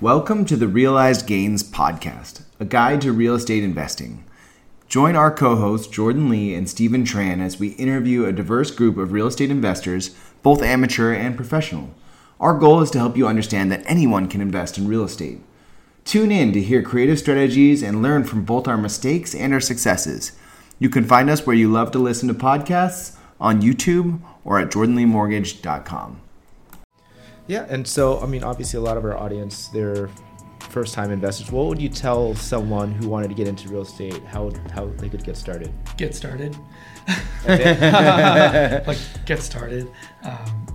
Welcome to the Realized Gains Podcast, a guide to real estate investing. Join our co hosts, Jordan Lee and Steven Tran, as we interview a diverse group of real estate investors, both amateur and professional. Our goal is to help you understand that anyone can invest in real estate. Tune in to hear creative strategies and learn from both our mistakes and our successes. You can find us where you love to listen to podcasts on YouTube or at jordanleemortgage.com. Yeah, and so I mean, obviously, a lot of our audience they're first-time investors. What would you tell someone who wanted to get into real estate how how they could get started? Get started. like get started. Um,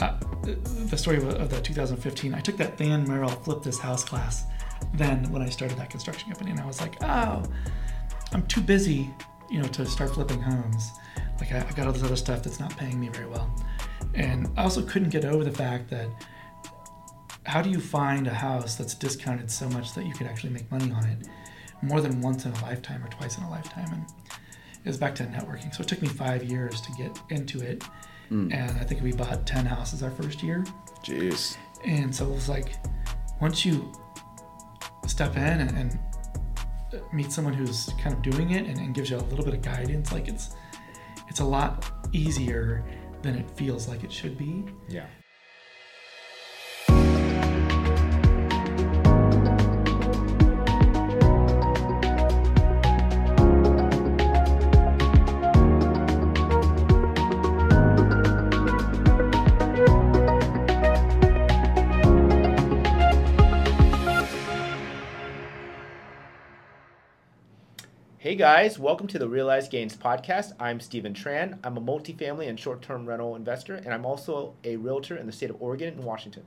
uh, the story of, of the 2015, I took that Dan Merrill flip this house class. Then when I started that construction company, and I was like, oh, I'm too busy, you know, to start flipping homes. Like I, I've got all this other stuff that's not paying me very well. And I also couldn't get over the fact that how do you find a house that's discounted so much that you could actually make money on it more than once in a lifetime or twice in a lifetime? And it was back to networking. So it took me five years to get into it. Mm. And I think we bought 10 houses our first year. Jeez. And so it was like, once you step in and, and meet someone who's kind of doing it and, and gives you a little bit of guidance, like it's, it's a lot easier than it feels like it should be. Yeah. Hey guys, welcome to the Realized Gains podcast. I'm Steven Tran. I'm a multifamily and short term rental investor, and I'm also a realtor in the state of Oregon and Washington.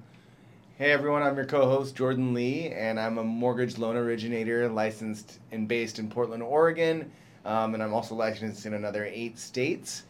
Hey everyone, I'm your co host Jordan Lee, and I'm a mortgage loan originator licensed and based in Portland, Oregon. Um, and I'm also licensed in another eight states.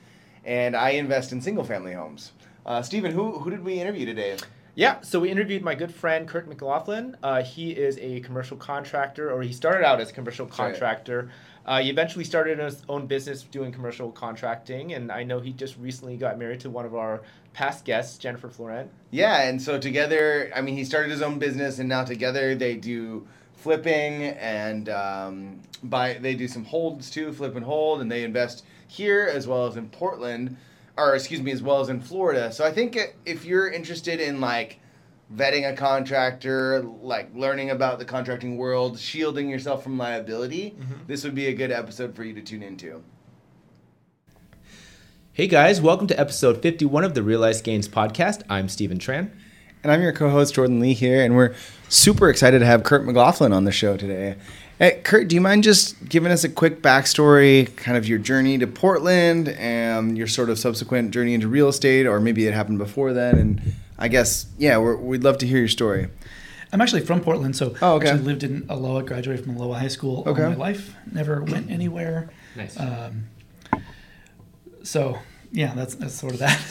And I invest in single family homes. Uh, Steven, who, who did we interview today? Yeah, so we interviewed my good friend Kurt McLaughlin. Uh, he is a commercial contractor, or he started out as a commercial contractor. Uh, he eventually started his own business doing commercial contracting, and I know he just recently got married to one of our past guests, Jennifer Florent. Yeah, and so together, I mean, he started his own business, and now together they do flipping and um, buy. They do some holds too, flip and hold, and they invest here as well as in Portland, or excuse me, as well as in Florida. So I think if you're interested in like vetting a contractor, like learning about the contracting world, shielding yourself from liability, mm-hmm. this would be a good episode for you to tune into. Hey guys, welcome to episode 51 of the Realized Gains podcast. I'm Steven Tran. And I'm your co host, Jordan Lee, here, and we're super excited to have Kurt McLaughlin on the show today. Hey, Kurt, do you mind just giving us a quick backstory, kind of your journey to Portland and your sort of subsequent journey into real estate, or maybe it happened before then, and I guess yeah, we would love to hear your story. I'm actually from Portland, so oh, okay. actually lived in Aloha, graduated from Aloha High School okay. all my life. Never went anywhere. Nice. Um, so yeah, that's that's sort of that.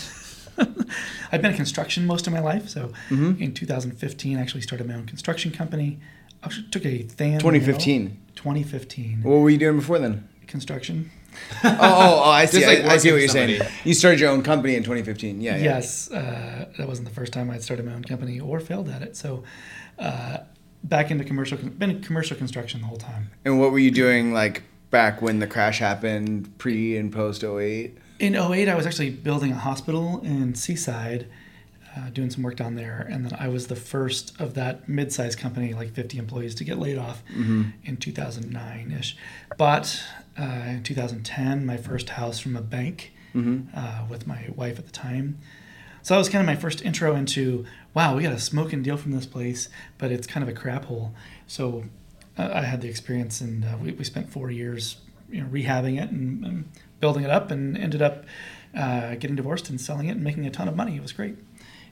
I've been in construction most of my life. So mm-hmm. in 2015, I actually started my own construction company. I took a Than 2015. 2015. What were you doing before then? Construction oh, oh, oh, I see. Like I, I, see what you're somebody. saying. You started your own company in 2015. Yeah. Yes, yeah. Uh, that wasn't the first time I'd started my own company or failed at it. So, uh, back into commercial, been in commercial construction the whole time. And what were you doing like back when the crash happened, pre and post 08? In 08, I was actually building a hospital in Seaside. Uh, doing some work down there, and then I was the first of that mid-sized company, like 50 employees, to get laid off mm-hmm. in 2009-ish. But uh, in 2010, my first house from a bank mm-hmm. uh, with my wife at the time. So that was kind of my first intro into wow, we got a smoking deal from this place, but it's kind of a crap hole. So uh, I had the experience, and uh, we, we spent four years you know, rehabbing it and, and building it up, and ended up uh, getting divorced and selling it and making a ton of money. It was great,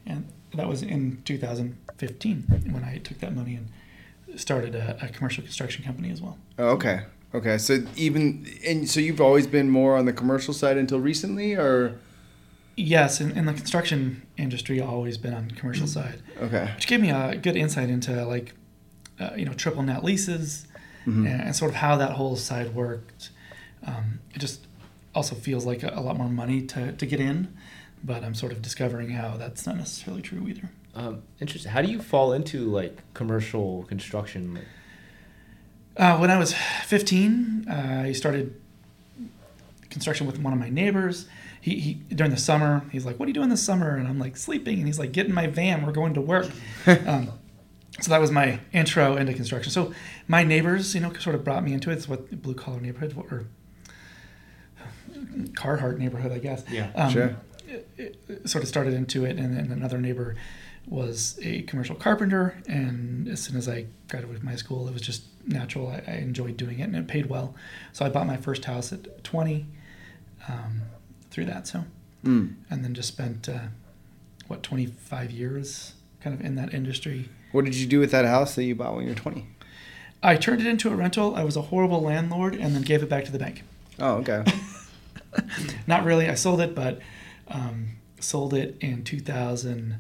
and that was in 2015 when I took that money and started a, a commercial construction company as well. Oh, okay. Okay, so even and so you've always been more on the commercial side until recently, or yes, in, in the construction industry, I've always been on the commercial side. Okay, which gave me a good insight into like uh, you know triple net leases mm-hmm. and, and, sort of how that whole side worked. Um, it just also feels like a, a, lot more money to to get in, but I'm sort of discovering how that's not necessarily true either. Um, interesting. How do you fall into like commercial construction? Uh, when I was 15, uh, I started construction with one of my neighbors. He, he during the summer, he's like, "What are you doing this summer?" And I'm like, "Sleeping." And he's like, "Get in my van. We're going to work." um, so that was my intro into construction. So my neighbors, you know, sort of brought me into it. It's what blue collar neighborhood or Carhartt neighborhood, I guess. Yeah. Um, Sure. Sort of started into it, and then another neighbor was a commercial carpenter. And as soon as I graduated from high school, it was just natural. I, I enjoyed doing it, and it paid well. So I bought my first house at 20 um, through that. So, Mm. and then just spent uh, what 25 years kind of in that industry. What did you do with that house that you bought when you were 20? I turned it into a rental. I was a horrible landlord, and then gave it back to the bank. Oh, okay. Not really. I sold it, but um, sold it in 2001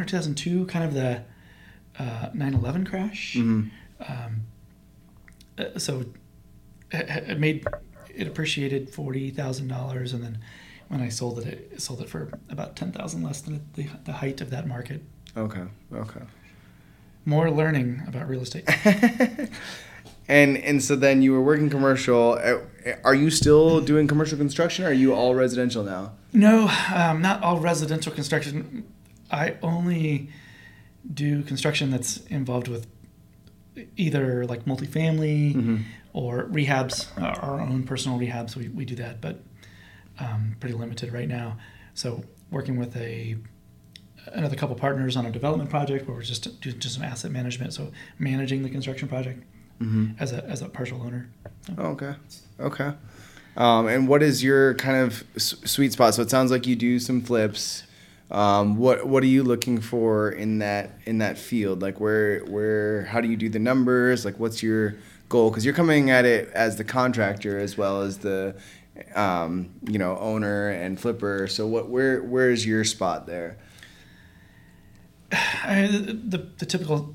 or 2002, kind of the uh, 9/11 crash. Mhm. Um, uh, so it, it made it appreciated forty thousand dollars, and then when I sold it, it sold it for about ten thousand less than the, the height of that market. Okay. Okay. More learning about real estate. And and so then you were working commercial. Are you still doing commercial construction? Or are you all residential now? No, um, not all residential construction. I only do construction that's involved with either like multifamily Mm-hmm. or rehabs, uh, our own personal rehabs. We, we do that, but um, pretty limited right now. So working with a another couple partners on a development project where we're just doing just some asset management. So managing the construction project Mm-hmm. as a as a partial owner. Oh, okay. Okay. Um, and what is your kind of s- sweet spot? So it sounds like you do some flips. Um, what what are you looking for in that in that field? Like where where how do you do the numbers? Like what's your goal? Because you're coming at it as the contractor as well as the um, you know owner and flipper. So what where where's your spot there? I, the, the typical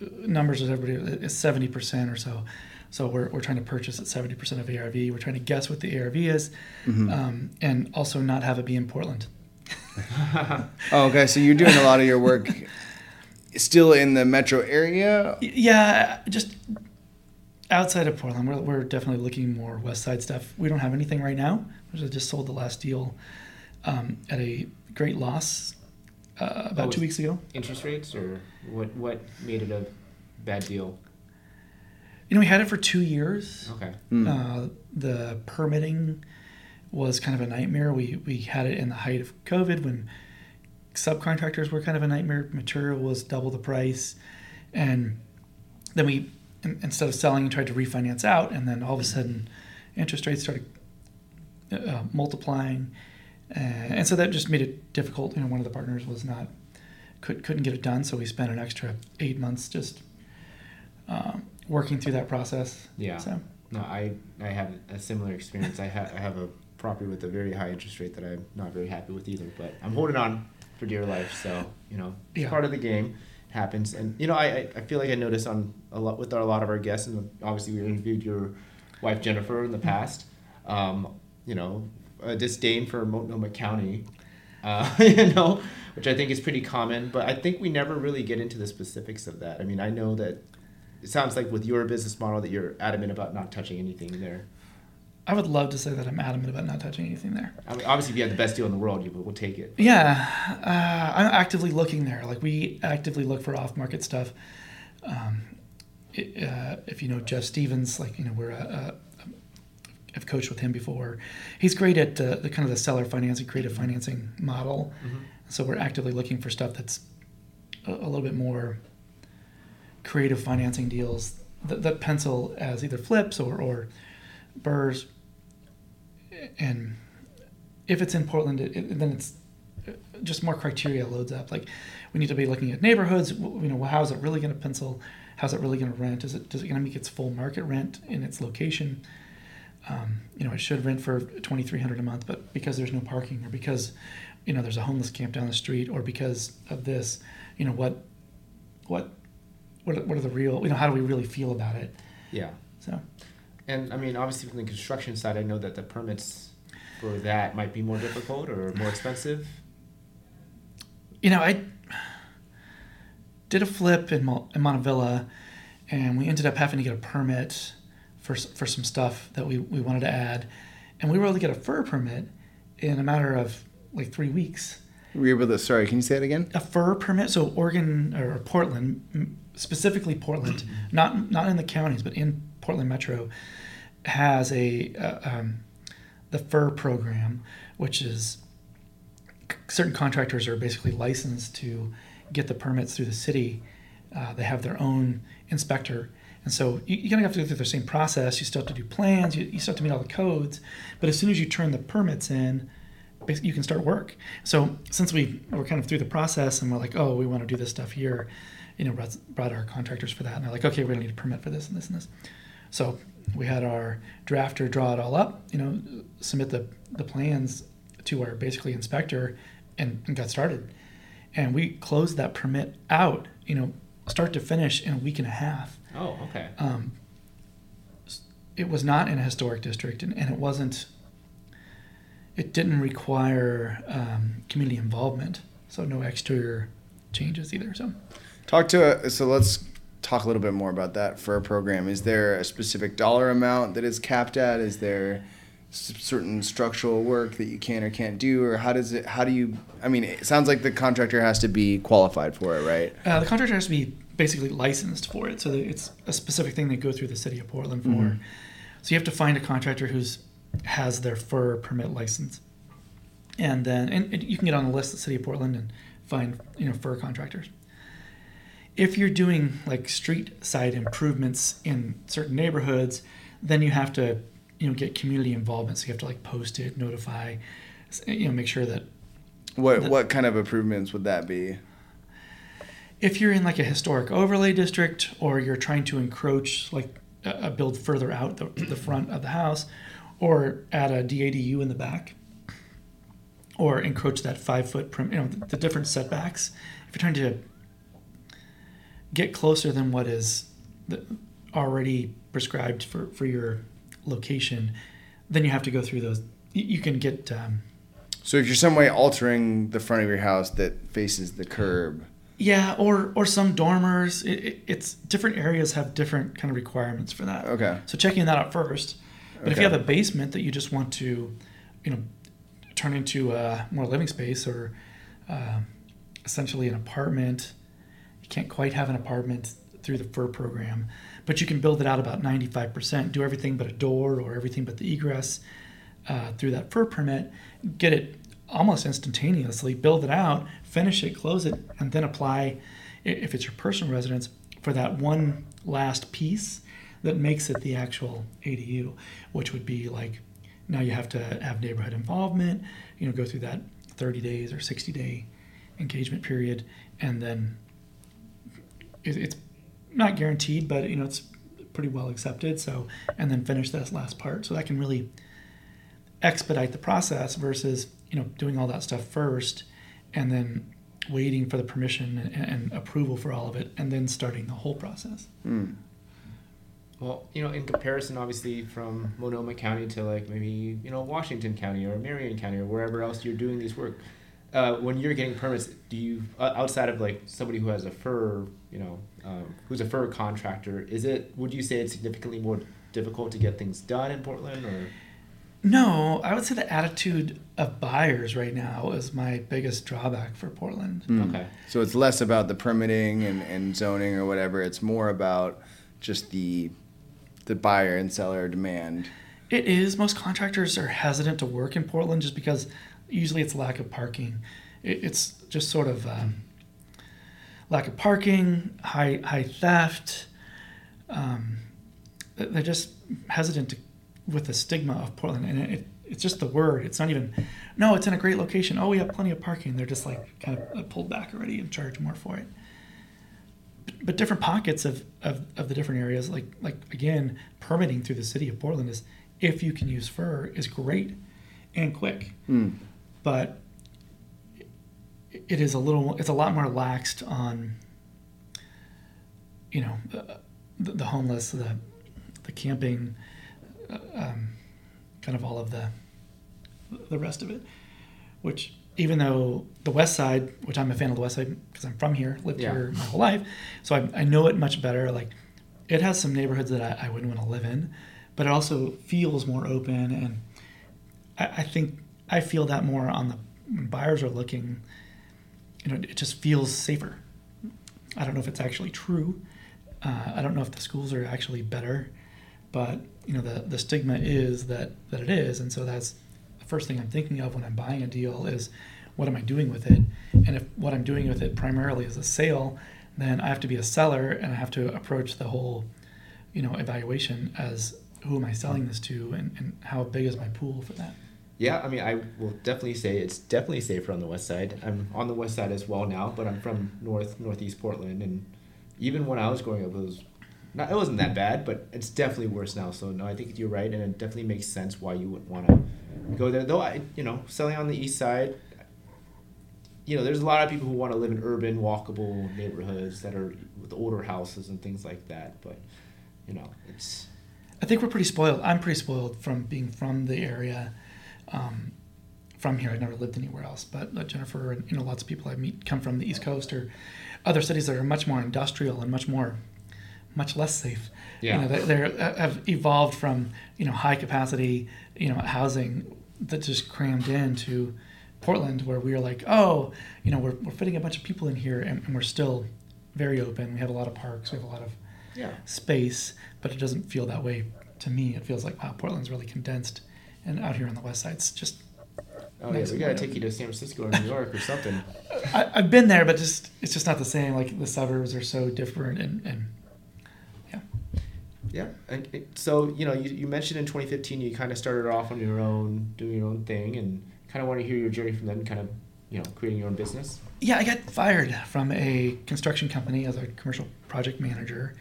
numbers with everybody is seventy percent or so. So we're, we're trying to purchase at seventy percent of ARV. We're trying to guess what the ARV is, um, and also not have it be in Portland. Oh, okay. So you're doing a lot of your work still in the metro area. Yeah, just outside of Portland, we're, we're definitely looking more West Side stuff. We don't have anything right now. I just sold the last deal um, at a great loss uh, about Oh, two weeks ago. interest rates, or what? What made it a bad deal? You know, we had it for two years. Okay. Mm. Uh, the permitting was kind of a nightmare. We we had it in the height of COVID when subcontractors were kind of a nightmare. Material was double the price, and then we instead of selling, tried to refinance out, and then all of a sudden, interest rates started uh, multiplying, uh, and so that just made it difficult. You know, one of the partners was not could couldn't get it done, so we spent an extra eight months just um, working through that process. Yeah. So. No, I I have a similar experience. I have I have a property with a very high interest rate that I'm not very happy with either. But I'm holding on for dear life. So you know, it's Yeah. part of the game. Happens, and you know, I I- I feel like I noticed on a lot with our, a lot of our guests, and obviously we interviewed your wife Jennifer in the past. Um, you know, a disdain for Multnomah County. Uh, you know, which I think is pretty common, but I think we never really get into the specifics of that. I mean, I know that it sounds like with your business model that you're adamant about not touching anything there. I would love to say that I'm adamant about not touching anything there. I mean, obviously, if you have the best deal in the world, you will take it. Yeah, uh, I'm actively looking there. Like we actively look for off-market stuff. Um, it, uh, if you know Jeff Stevens, like you know we're a, a, I've coached with him before. He's great at uh, the kind of the seller financing, creative financing model. So we're actively looking for stuff that's a, a little bit more creative financing deals that, that pencil as either flips or, or burrs. And if it's in Portland, it, it, then it's uh, just more criteria loads up. Like we need to be looking at neighborhoods. You know, how's it really going to pencil? How's it really going to rent? Is it does it going to make its full market rent in its location? Um, you know, it should rent for twenty three hundred a month, but because there's no parking, or because you know there's a homeless camp down the street, or because of this, you know what, what, what, are- what are the real? You know, how do we really feel about it? Yeah. So And I mean, obviously, from the construction side, I know that the permits for that might be more difficult or more expensive. you know, I did a flip in, Mo- in Montavilla, and we ended up having to get a permit for for some stuff that we, we wanted to add, and we were able to get a FIR permit in a matter of like three weeks. We were able to. Sorry, can you say it again? A FIR permit, so Oregon or Portland, specifically Portland, not not in the counties, but in Portland Metro, has a uh, um, the FIR program, which is certain contractors are basically licensed to get the permits through the city. Uh, they have their own inspector. And so you, you kind of have to go through the same process. You still have to do plans, you, you still have to meet all the codes. But as soon as you turn the permits in, you can start work. So since we were kind of through the process and we're like, oh, we want to do this stuff here, you know, brought, brought our contractors for that. And they're like, okay, we're to need a permit for this and this and this. So we had our drafter draw it all up, you know, submit the, the plans to our basically inspector and, and got started. And we closed that permit out, you know, start to finish in a week and a half. Oh, okay. Um, it was not in a historic district, and, and it wasn't. It didn't require um, community involvement, so no exterior changes either. So, talk to so let's talk a little bit more about that for a program. Is there a specific dollar amount that is capped at? Is there certain structural work that you can or can't do, or how does it? How do you? I mean, it sounds like the contractor has to be qualified for it, right? Uh, the contractor has to be basically licensed for it, so it's a specific thing they go through the city of Portland for. Mm-hmm. So you have to find a contractor who's has their FIR permit license, and then and you can get on the list of the city of Portland and find you know FIR contractors. If you're doing like street side improvements in certain neighborhoods, then you have to you know get community involvement. So you have to like post it, notify, you know, make sure that. What that, what kind of improvements would that be? If you're in like a historic overlay district, or you're trying to encroach like a build further out the, the front of the house, or add a DADU in the back, or encroach that five foot, prim, you know, the, the different setbacks. If you're trying to get closer than what is already prescribed for, for your location, then you have to go through those. You can get. Um, so if you're some way altering the front of your house that faces the curb. Yeah, or or some dormers. It, it, it's different areas have different kind of requirements for that. Okay. So checking that out first. But okay. if you have a basement that you just want to, you know, turn into a more living space or uh, essentially an apartment, you can't quite have an apartment through the FIR program but you can build it out about 95%, do everything but a door or everything but the egress uh, through that FIR permit, get it almost instantaneously, build it out, finish it, close it, and then apply, if it's your personal residence, for that one last piece that makes it the actual ADU, which would be like now you have to have neighborhood involvement, you know, go through that 30 days or 60 day engagement period, and then it's not guaranteed, but you know it's pretty well accepted. So and then finish this last part, so that can really expedite the process versus you know doing all that stuff first and then waiting for the permission and, and approval for all of it and then starting the whole process. Mm. Well, you know, in comparison, obviously, from Multnomah County to like maybe you know Washington County or Marion County or wherever else you're doing this work, uh, when you're getting permits, do you uh, outside of like somebody who has a FIR, you know, um, who's a FIR contractor, is it? Would you say it's significantly more difficult to get things done in Portland, or? No, I would say the attitude of buyers right now is my biggest drawback for Portland. Mm. Okay. So it's less about the permitting and, and zoning or whatever. It's more about just the the buyer and seller demand. It is. Most contractors are hesitant to work in Portland just because usually it's lack of parking. It, it's just sort of um, lack of parking, high high theft. Um, they're just hesitant to, with the stigma of Portland, and it, it's just the word. It's not even. No, it's in a great location. Oh, we have plenty of parking. They're just like kind of pulled back already and charge more for it. But, but different pockets of, of, of the different areas, like like again, permitting through the city of Portland is if you can use FIR is great and quick. Mm but it is a little it's a lot more laxed on you know the, the homeless the the camping uh, um, kind of all of the the rest of it which even though the West Side, which I'm a fan of the West Side because I'm from here, lived Yeah. here my whole life, so I, I know it much better. Like, it has some neighborhoods that I, I wouldn't want to live in, but it also feels more open, and I, I think I feel that more on the when buyers are looking. You know, it just feels safer. I don't know if it's actually true. Uh, I don't know if the schools are actually better, but you know, the the stigma is that that it is, and so that's the first thing I'm thinking of when I'm buying a deal is what am I doing with it? And if what I'm doing with it primarily is a sale, then I have to be a seller and I have to approach the whole, you know, evaluation as who am I selling this to and, and how big is my pool for that? Yeah, I mean, I will definitely say it's definitely safer on the west side. I'm on the west side as well now, but I'm from north northeast Portland, and even when I was growing up, it was not it wasn't that bad, but it's definitely worse now. So no, I think you're right, and it definitely makes sense why you wouldn't want to go there. Though I, you know, selling on the east side, you know, there's a lot of people who want to live in urban, walkable neighborhoods that are with older houses and things like that. But you know, it's I think we're pretty spoiled. I'm pretty spoiled from being from the area, um, from here. I've never lived anywhere else, but uh, Jennifer and you know lots of people I meet come from the East Coast or other cities that are much more industrial and much more, much less safe. Yeah. You know, they they're, uh, have evolved from you know high capacity you know housing that just crammed into Portland, where we are like, oh, you know, we're we're fitting a bunch of people in here, and, and we're still very open. We have a lot of parks. We have a lot of yeah. space, but it doesn't feel that way to me. It feels like wow, Portland's really condensed, and out here on the west side, it's just. Oh Nice yeah, we gotta take you to San Francisco or New York or something. I, I've been there, but just it's just not the same. Like the suburbs are so different, and, and Yeah, and so you know, you, you mentioned in 2015 you kind of started off on your own, doing your own thing, and kind of want to hear your journey from then, kind of you know, creating your own business. yeah. I got fired from a construction company as a commercial project manager.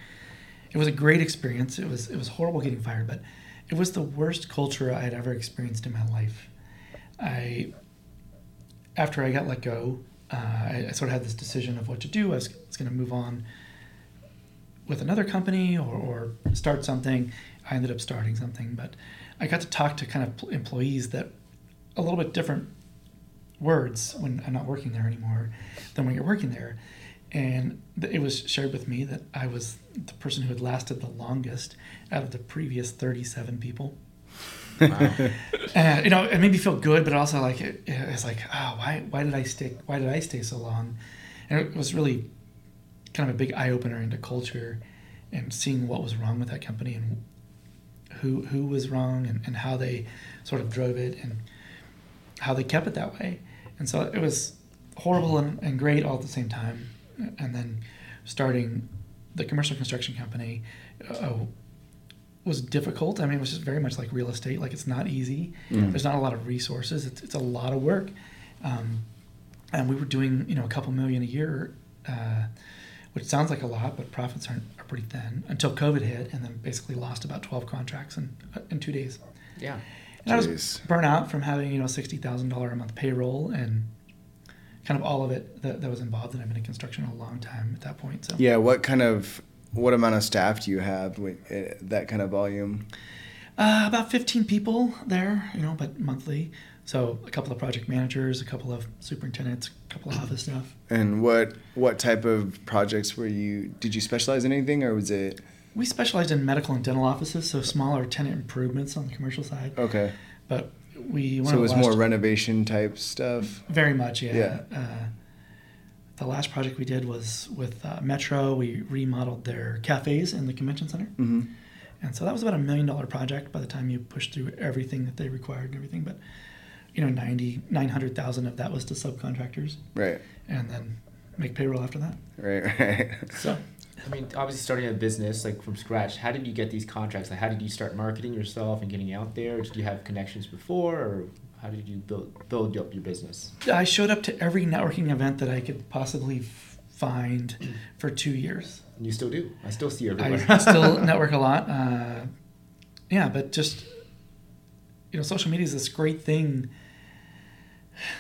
It was a great experience. It was it was horrible getting fired, but it was the worst culture I had ever experienced in my life. I after I got let go, uh, I, I sort of had this decision of what to do. I was, was going to move on with another company or, or start something. I ended up starting something, but I got to talk to kind of employees that a little bit different words when I'm not working there anymore than when you're working there. And it was shared with me that I was the person who had lasted the longest out of the previous 37 people. Wow. And you know, it made me feel good, but also like it, was like, oh, why why did I stay why did I stay so long? And it was really kind of a big eye opener into culture and seeing what was wrong with that company and who who was wrong and, and how they sort of drove it and how they kept it that way. And so it was horrible and, and great all at the same time. And then starting the commercial construction company uh, was difficult. I mean, it was just very much like real estate. Like it's not easy. There's not a lot of resources. It's, it's a lot of work. Um, and we were doing, you know, a couple million a year, uh, which sounds like a lot, but profits aren't are pretty thin until COVID hit, and then basically lost about 12 contracts in in two days. yeah. And I was burnt out from having you know sixty thousand dollar a month payroll and kind of all of it that, that was involved. And I've been in construction a long time at that point. So Yeah, what kind of what amount of staff do you have with uh, that kind of volume? Uh, about 15 people there, you know, but monthly. So a couple of project managers, a couple of superintendents, a couple of office staff. And what what type of projects were you? Did you specialize in anything, or was it We specialized in medical and dental offices, so smaller tenant improvements on the commercial side. okay? But we So it was more renovation type stuff. very much, yeah. Yeah. Uh, the last project we did was with uh, Metro. We remodeled their cafes in the convention center. hmm And so that was about a million dollar project by the time you pushed through everything that they required and everything. But, you know, 90, 900,000 of that was to subcontractors Right, and then make payroll after that. right, right. So, I mean, obviously starting a business like from scratch. How did you get these contracts? Like, how did you start marketing yourself and getting out there? Did you have connections before, or how did you build build up your business? I showed up to every networking event that I could possibly f- find for two years. And you still do. I still see you I still network a lot. Uh, yeah, but just, you know, social media is this great thing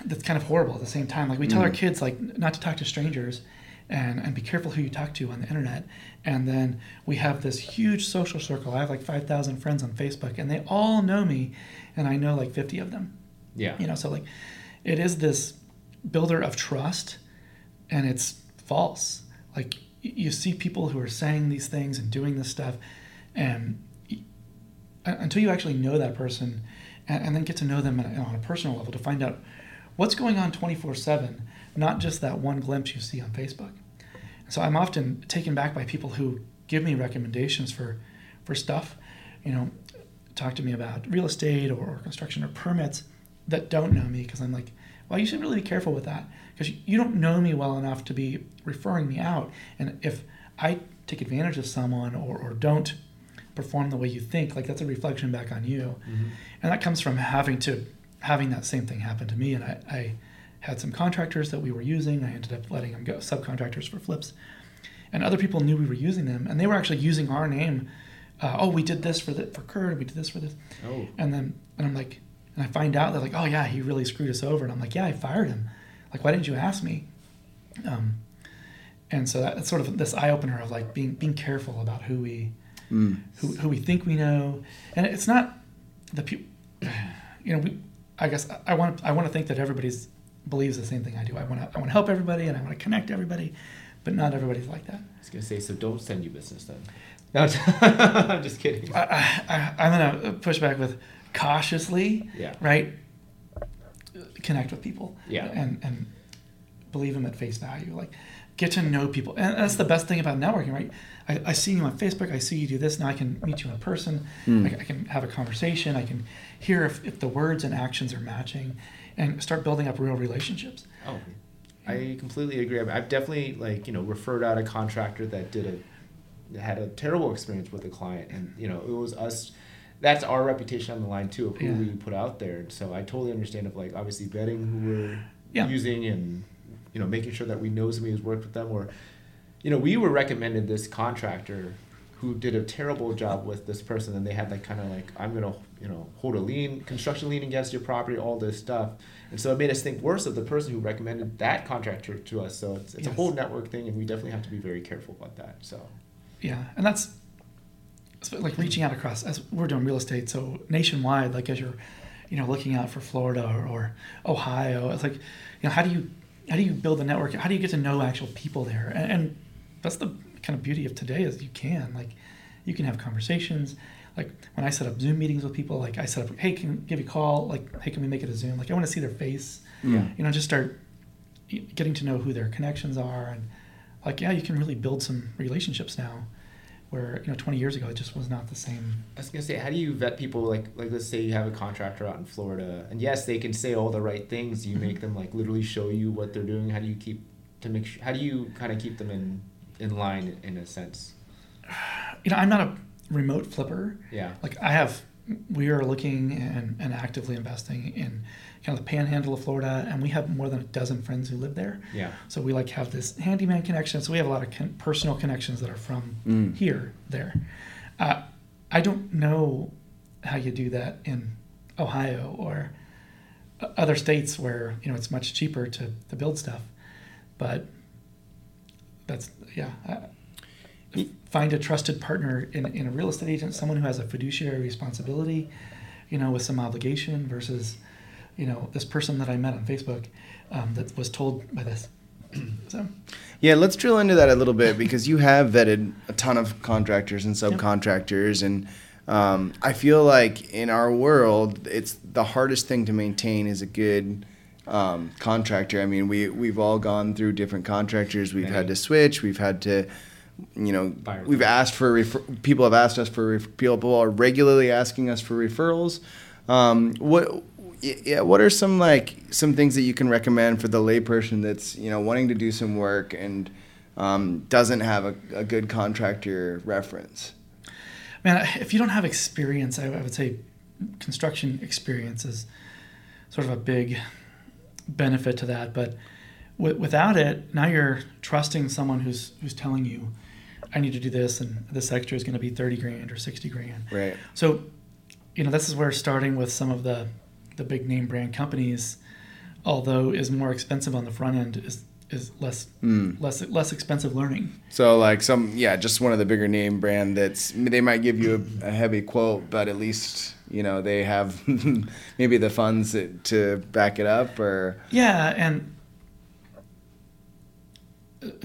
that's kind of horrible at the same time. Like we tell our Mm. kids like not to talk to strangers and, and be careful who you talk to on the internet. And then we have this huge social circle. I have like 5,000 friends on Facebook and they all know me and I know like 50 of them. yeah. You know, so like it is this builder of trust, and it's false. Like you see people who are saying these things and doing this stuff, and until you actually know that person, and, and then get to know them on a personal level to find out what's going on 24 7, not just that one glimpse you see on Facebook. So I'm often taken back by people who give me recommendations for, for stuff, you know, talk to me about real estate or, or construction or permits that don't know me because I'm like, well, you should really be careful with that because you don't know me well enough to be referring me out. And if I take advantage of someone or, or don't perform the way you think, like that's a reflection back on you. Mm-hmm. And that comes from having to having that same thing happen to me. And I, I had some contractors that we were using. I ended up letting them go, subcontractors for flips. And other people knew we were using them, and they were actually using our name. Uh, oh, we did this for the, for Kurt. We did this for this. Oh. And then and I'm like, and I find out they're like, oh yeah, he really screwed us over. And I'm like, yeah, I fired him. Like, why didn't you ask me? Um, and so that's sort of this eye opener of like being being careful about who we mm. who, who we think we know, and it's not the people. You know, we. I guess I want I want to think that everybody's believes the same thing I do. I want to I want to help everybody and I want to connect everybody, but not everybody's like that. I was gonna say so. Don't send you business then. No, I'm just kidding. I, I, I'm gonna push back with cautiously. Yeah. Right. Connect with people. Yeah. And and believe them at face value. Like get to know people, and that's the best thing about networking, right? I, I see you on Facebook. I see you do this. Now I can meet you in person. Mm. I, I, can have a conversation. I can hear if, if the words and actions are matching, and start building up real relationships. Oh, I completely agree. I've definitely like you know referred out a contractor that did a had a terrible experience with a client, and you know it was us. That's our reputation on the line too of who yeah. we put out there. And so I totally understand of like obviously vetting who we're yeah. using and you know making sure that we know somebody who's worked with them or you know we were recommended this contractor who did a terrible job with this person and they had like kind of like i'm gonna you know hold a lien construction lien against your property all this stuff. And so it made us think worse of the person who recommended that contractor to us. So it's, it's yes. a whole network thing and we definitely have to be very careful about that so. Yeah and that's like reaching out across as we're doing real estate so nationwide like as you're you know looking out for florida or, or ohio it's like you know how do you how do you build a network? How do you get to know actual people there? And, and that's the kind of beauty of today is you can like you can have conversations. Like when i set up zoom meetings with people like i set up hey can give you a call like hey can we make it a zoom? Like i want to see their face yeah. you know just start getting to know who their connections are and like yeah you can really build some relationships now where you know 20 years ago it just was not the same i was going to say how do you vet people like like let's say you have a contractor out in florida and yes they can say all the right things you mm-hmm. make them like literally show you what they're doing how do you keep to make sure how do you kind of keep them in in line in a sense? You know, I'm not a remote flipper. Yeah. Like I have, we are looking and, and actively investing in kind of the panhandle of Florida, and we have more than a dozen friends who live there. Yeah. So we like have this handyman connection. So we have a lot of con- personal connections that are from mm. here, there. Uh, I don't know how you do that in Ohio or other states where you know it's much cheaper to, to build stuff, but that's yeah. find a trusted partner in, in a real estate agent, someone who has a fiduciary responsibility, you know, with some obligation versus, you know, this person that I met on Facebook um, that was told by this. so. Yeah, let's drill into that a little bit because you have vetted a ton of contractors and subcontractors, and um, I feel like in our world, it's the hardest thing to maintain is a good um, contractor. I mean, we we've all gone through different contractors. We've had to switch. We've had to, you know, we've asked for refer- people have asked us for ref- people are regularly asking us for referrals. Um, what yeah, what are some like some things that you can recommend for the layperson that's you know wanting to do some work and um, doesn't have a, a, good contractor reference? Man, if you don't have experience, I, I would say construction experience is sort of a big benefit to that. But w- without it, now you're trusting someone who's who's telling you, I need to do this, and this extra is going to be thirty grand or sixty grand. Right. So, you know, this is where starting with some of the the big name brand companies, although is more expensive on the front end, is is less mm. less less expensive learning. So like some yeah, just one of the bigger name brand that's they might give you a, a heavy quote, but at least you know they have maybe the funds to back it up or yeah, and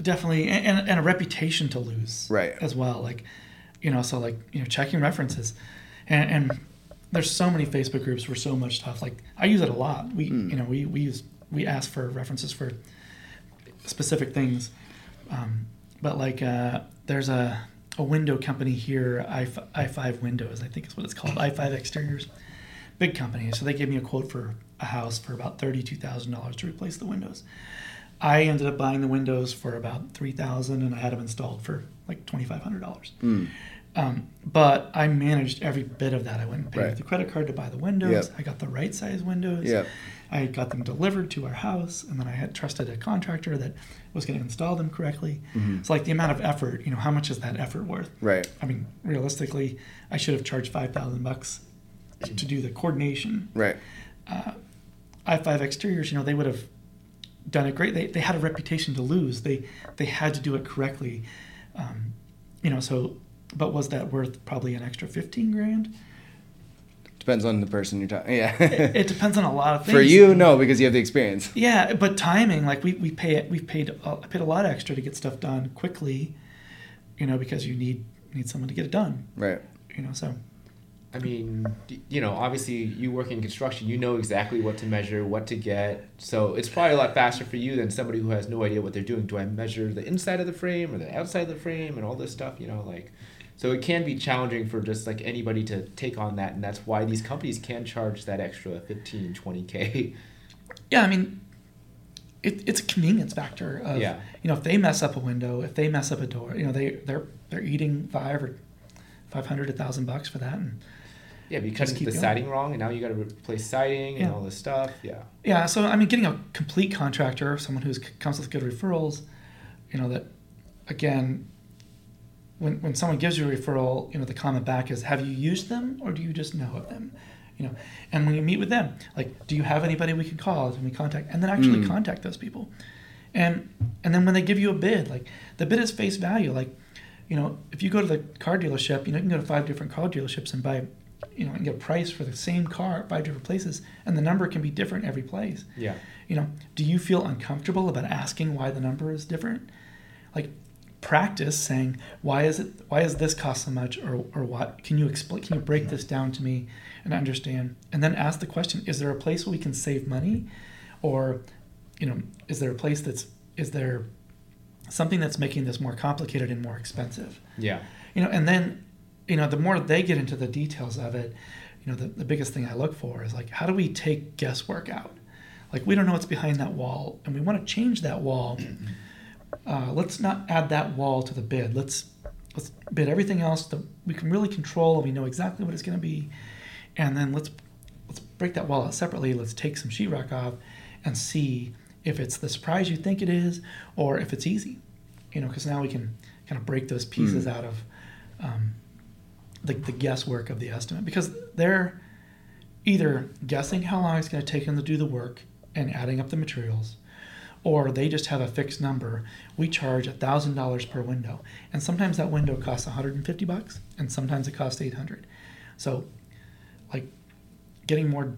definitely, and, and a reputation to lose, Right. As well, like you know, so like you know, checking references, and, and there's so many Facebook groups for so much stuff. Like I use it a lot. We Hmm. you know we we use we ask for references for specific things, um, but like uh, there's a a window company here, i i five Windows, I think is what it's called, i five Exteriors, big company. So they gave me a quote for a house for about thirty two thousand dollars to replace the windows. I ended up buying the windows for about three thousand, and I had them installed for like twenty five hundred dollars. Hmm. Um, but I managed every bit of that. I went and paid Right. with the credit card to buy the windows. Yep. I got the right size windows. Yep. I got them delivered to our house, and then I had trusted a contractor that was going to install them correctly. Mm-hmm. So, like the amount of effort, you know, how much is that effort worth? Right. I mean, realistically, I should have charged five thousand bucks to do the coordination. Right. I five exteriors, you know, they would have done it great. They, they had a reputation to lose. They they had to do it correctly. Um, you know, so but was that worth probably an extra fifteen grand? Depends on the person you're talking. Yeah. It, it depends on a lot of things. For you, no, because you have the experience. Yeah, but timing, like we, we pay it, we've paid uh, I paid a lot extra to get stuff done quickly, you know, because you need need someone to get it done, Right. you know. So I mean, you know, obviously you work in construction, you know exactly what to measure, what to get. So it's probably a lot faster for you than somebody who has no idea what they're doing. Do I measure the inside of the frame or the outside of the frame and all this stuff, you know, like so it can be challenging for just like anybody to take on that and that's why these companies can charge that extra 15, 20k. yeah, I mean, it, it's a convenience factor. Of, Yeah. You know, if they mess up a window, if they mess up a door, you know, they they're they're eating five or five hundred, a thousand bucks for that, and Yeah, because Just the keep going. siding wrong and now you got to replace siding and all this stuff. Yeah. Yeah, so I mean, getting a complete contractor, someone who comes with good referrals, you know, that again, when when someone gives you a referral, you know, the comment back is, "Have you used them, or do you just know of them?" You know, and when you meet with them, like, do you have anybody we can call? Can we contact? And then actually Mm. contact those people, and and then when they give you a bid, like the bid is face value. Like, you know, if you go to the car dealership, you know, you can go to five different car dealerships and buy, you know, and get a price for the same car at five different places, and the number can be different every place. Yeah. you know do you feel uncomfortable about asking why the number is different? Like practice saying why is it why is this cost so much or or what? Can you explain can you break this down to me and understand? And then ask the question is there a place where we can save money? Or you know is there a place that's is there something that's making this more complicated and more expensive? Yeah. you know and then you know the more they get into the details of it you know the, the biggest thing i look for is like how do we take guesswork out? Like we don't know what's behind that wall and we want to change that wall. Uh, let's not add that wall to the bid. Let's let's bid everything else that we can really control and we know exactly what it's going to be. And then let's let's break that wall out separately. Let's take some sheetrock off and see if it's the surprise you think it is or if it's easy. You know because now we can kind of break those pieces out of um, the, the guesswork of the estimate because they're either guessing how long it's going to take them to do the work and adding up the materials or they just have a fixed number. We charge $1000 per window and sometimes that window costs 150 bucks and sometimes it costs 800 so like getting more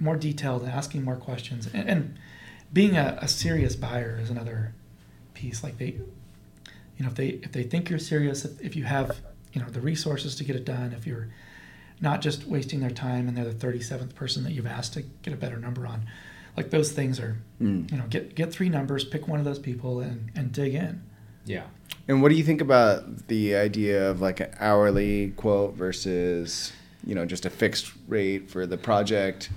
more detailed and asking more questions and, and being a, a serious buyer is another piece like they you know if they if they think you're serious if, if you have you know the resources to get it done if you're not just wasting their time and they're the 37th person that you've asked to get a better number on like those things are Mm. you know get get three numbers pick one of those people and and dig in Yeah. And what do you think about the idea of like an hourly quote versus, you know, just a fixed rate for the project?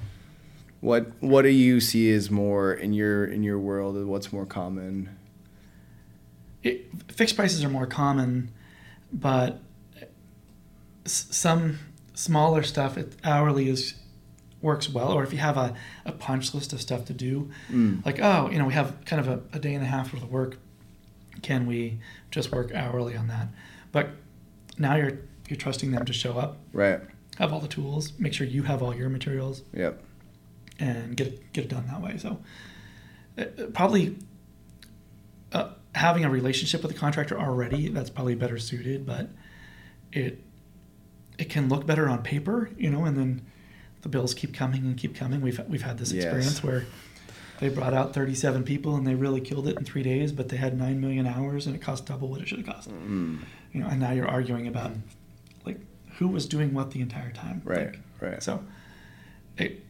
What what do you see as more in your in your world? What's more common? it, fixed prices are more common, but s- some smaller stuff it hourly is works well. Or if you have a, a punch list of stuff to do, Mm. like oh, you know, we have kind of a, a day and a half worth of work. Can we just work hourly on that? But now you're you're trusting them to show up, Right. have all the tools, make sure you have all your materials, Yep. and get it, get it done that way. So uh, probably uh, having a relationship with the contractor already that's probably better suited, but it it can look better on paper, you know, and then the bills keep coming and keep coming. We've we've had this Yes. experience where they brought out 37 people and they really killed it in three days, but they had nine million hours and it cost double what it should have cost. Mm. You know, and now you're arguing about like who was doing what the entire time. Right. Like, Right. so, it,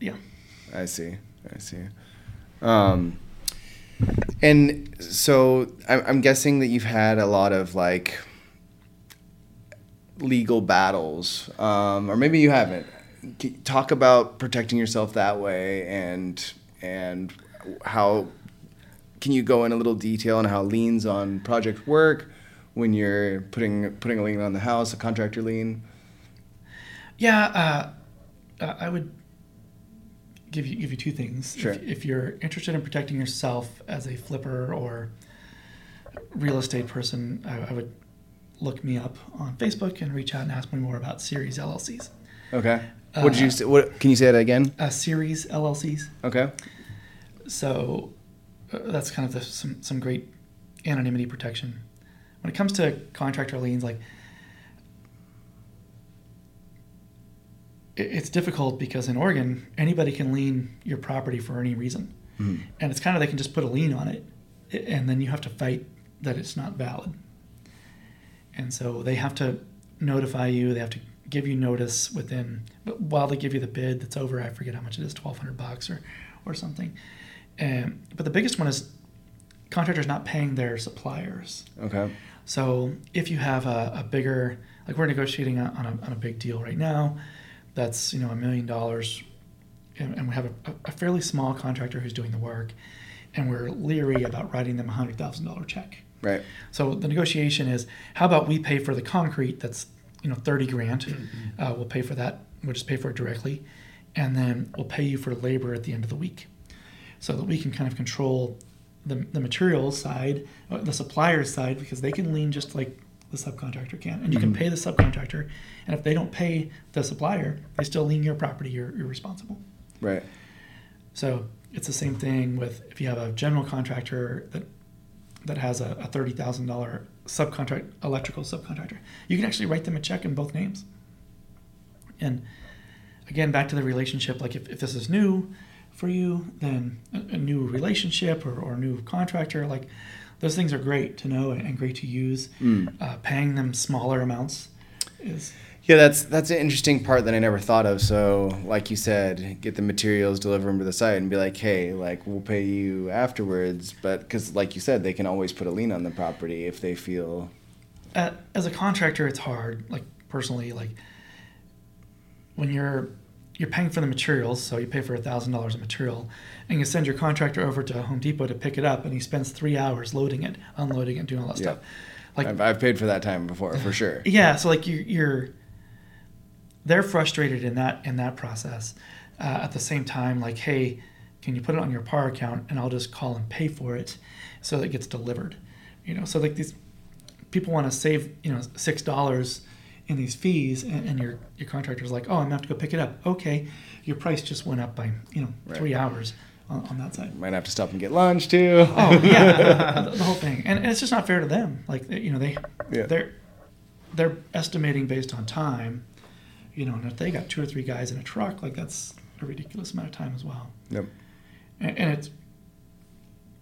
yeah. I see. I see. Um, and so I'm, I'm guessing that you've had a lot of like legal battles, um, or maybe you haven't. Talk about protecting yourself that way, and and how can you go in a little detail on how liens on project work when you're putting putting a lien on the house, a contractor lien. Yeah, uh, uh, I would give you give you two things. Sure. If, if you're interested in protecting yourself as a flipper or real estate person, I, I would look me up on Facebook and reach out and ask me more about Series LLCs. Okay. What did you Uh, say? What can you say that again? Uh, series LLCs. Okay. So uh, that's kind of the, some some great anonymity protection. When it comes to contractor liens, like it, it's difficult because in Oregon, anybody can lien your property for any reason, Mhm. and it's kind of they can just put a lien on it, and then you have to fight that it's not valid. And so they have to notify you. They have to give you notice within but while they give you the bid that's over. I forget how much it is, twelve hundred bucks or or something. Um, but the biggest one is contractors not paying their suppliers. Okay. So if you have a, a bigger, like we're negotiating on a, on a big deal right now, that's you know a million dollars, and, and we have a, a fairly small contractor who's doing the work, and we're leery about writing them a hundred thousand dollar check. Right. So the negotiation is, how about we pay for the concrete that's you know thirty grand, uh, we'll pay for that. We'll just pay for it directly, and then we'll pay you for labor at the end of the week, so that we can kind of control the the materials side, uh, the supplier side, because they can lien just like the subcontractor can, and you can Mhm. pay the subcontractor, and if they don't pay the supplier, they still lien your property. You're, you're responsible. Right. So it's the same thing with if you have a general contractor that that has a, a thirty thousand dollar subcontract electrical subcontractor, you can actually write them a check in both names. And again, back to the relationship. Like if, if this is new for you, then a, a new relationship or, or a new contractor, like those things are great to know and, and great to use. Mm. Uh, paying them smaller amounts is Yeah, that's that's an interesting part that I never thought of. So, like you said, get the materials, deliver them to the site, and be like, "Hey, like we'll pay you afterwards." But because, like you said, they can always put a lien on the property if they feel. uh, as a contractor, it's hard. Like personally, like when you're you're paying for the materials, so you pay for a thousand dollars of material, and you send your contractor over to Home Depot to pick it up, and he spends three hours loading it, unloading it, doing all that Yeah. stuff. Like I've, I've paid for that time before, for sure. yeah, so like you, you're they're frustrated in that in that process. Uh, at the same time, like, hey, can you put it on your par account, and I'll just call and pay for it, so that it gets delivered. You know, so like these people want to save you know six dollars in these fees, and, and your your contractor's like, oh, I'm gonna have to go pick it up. Okay, your price just went up by you know Right. three hours on, on that side. Might have to stop and get lunch too. Oh yeah, the, the whole thing, and, and it's just not fair to them. Like you know they Yeah. they're they're estimating based on time, you know, and if they got two or three guys in a truck, like that's a ridiculous amount of time as well. Yep. And, and it's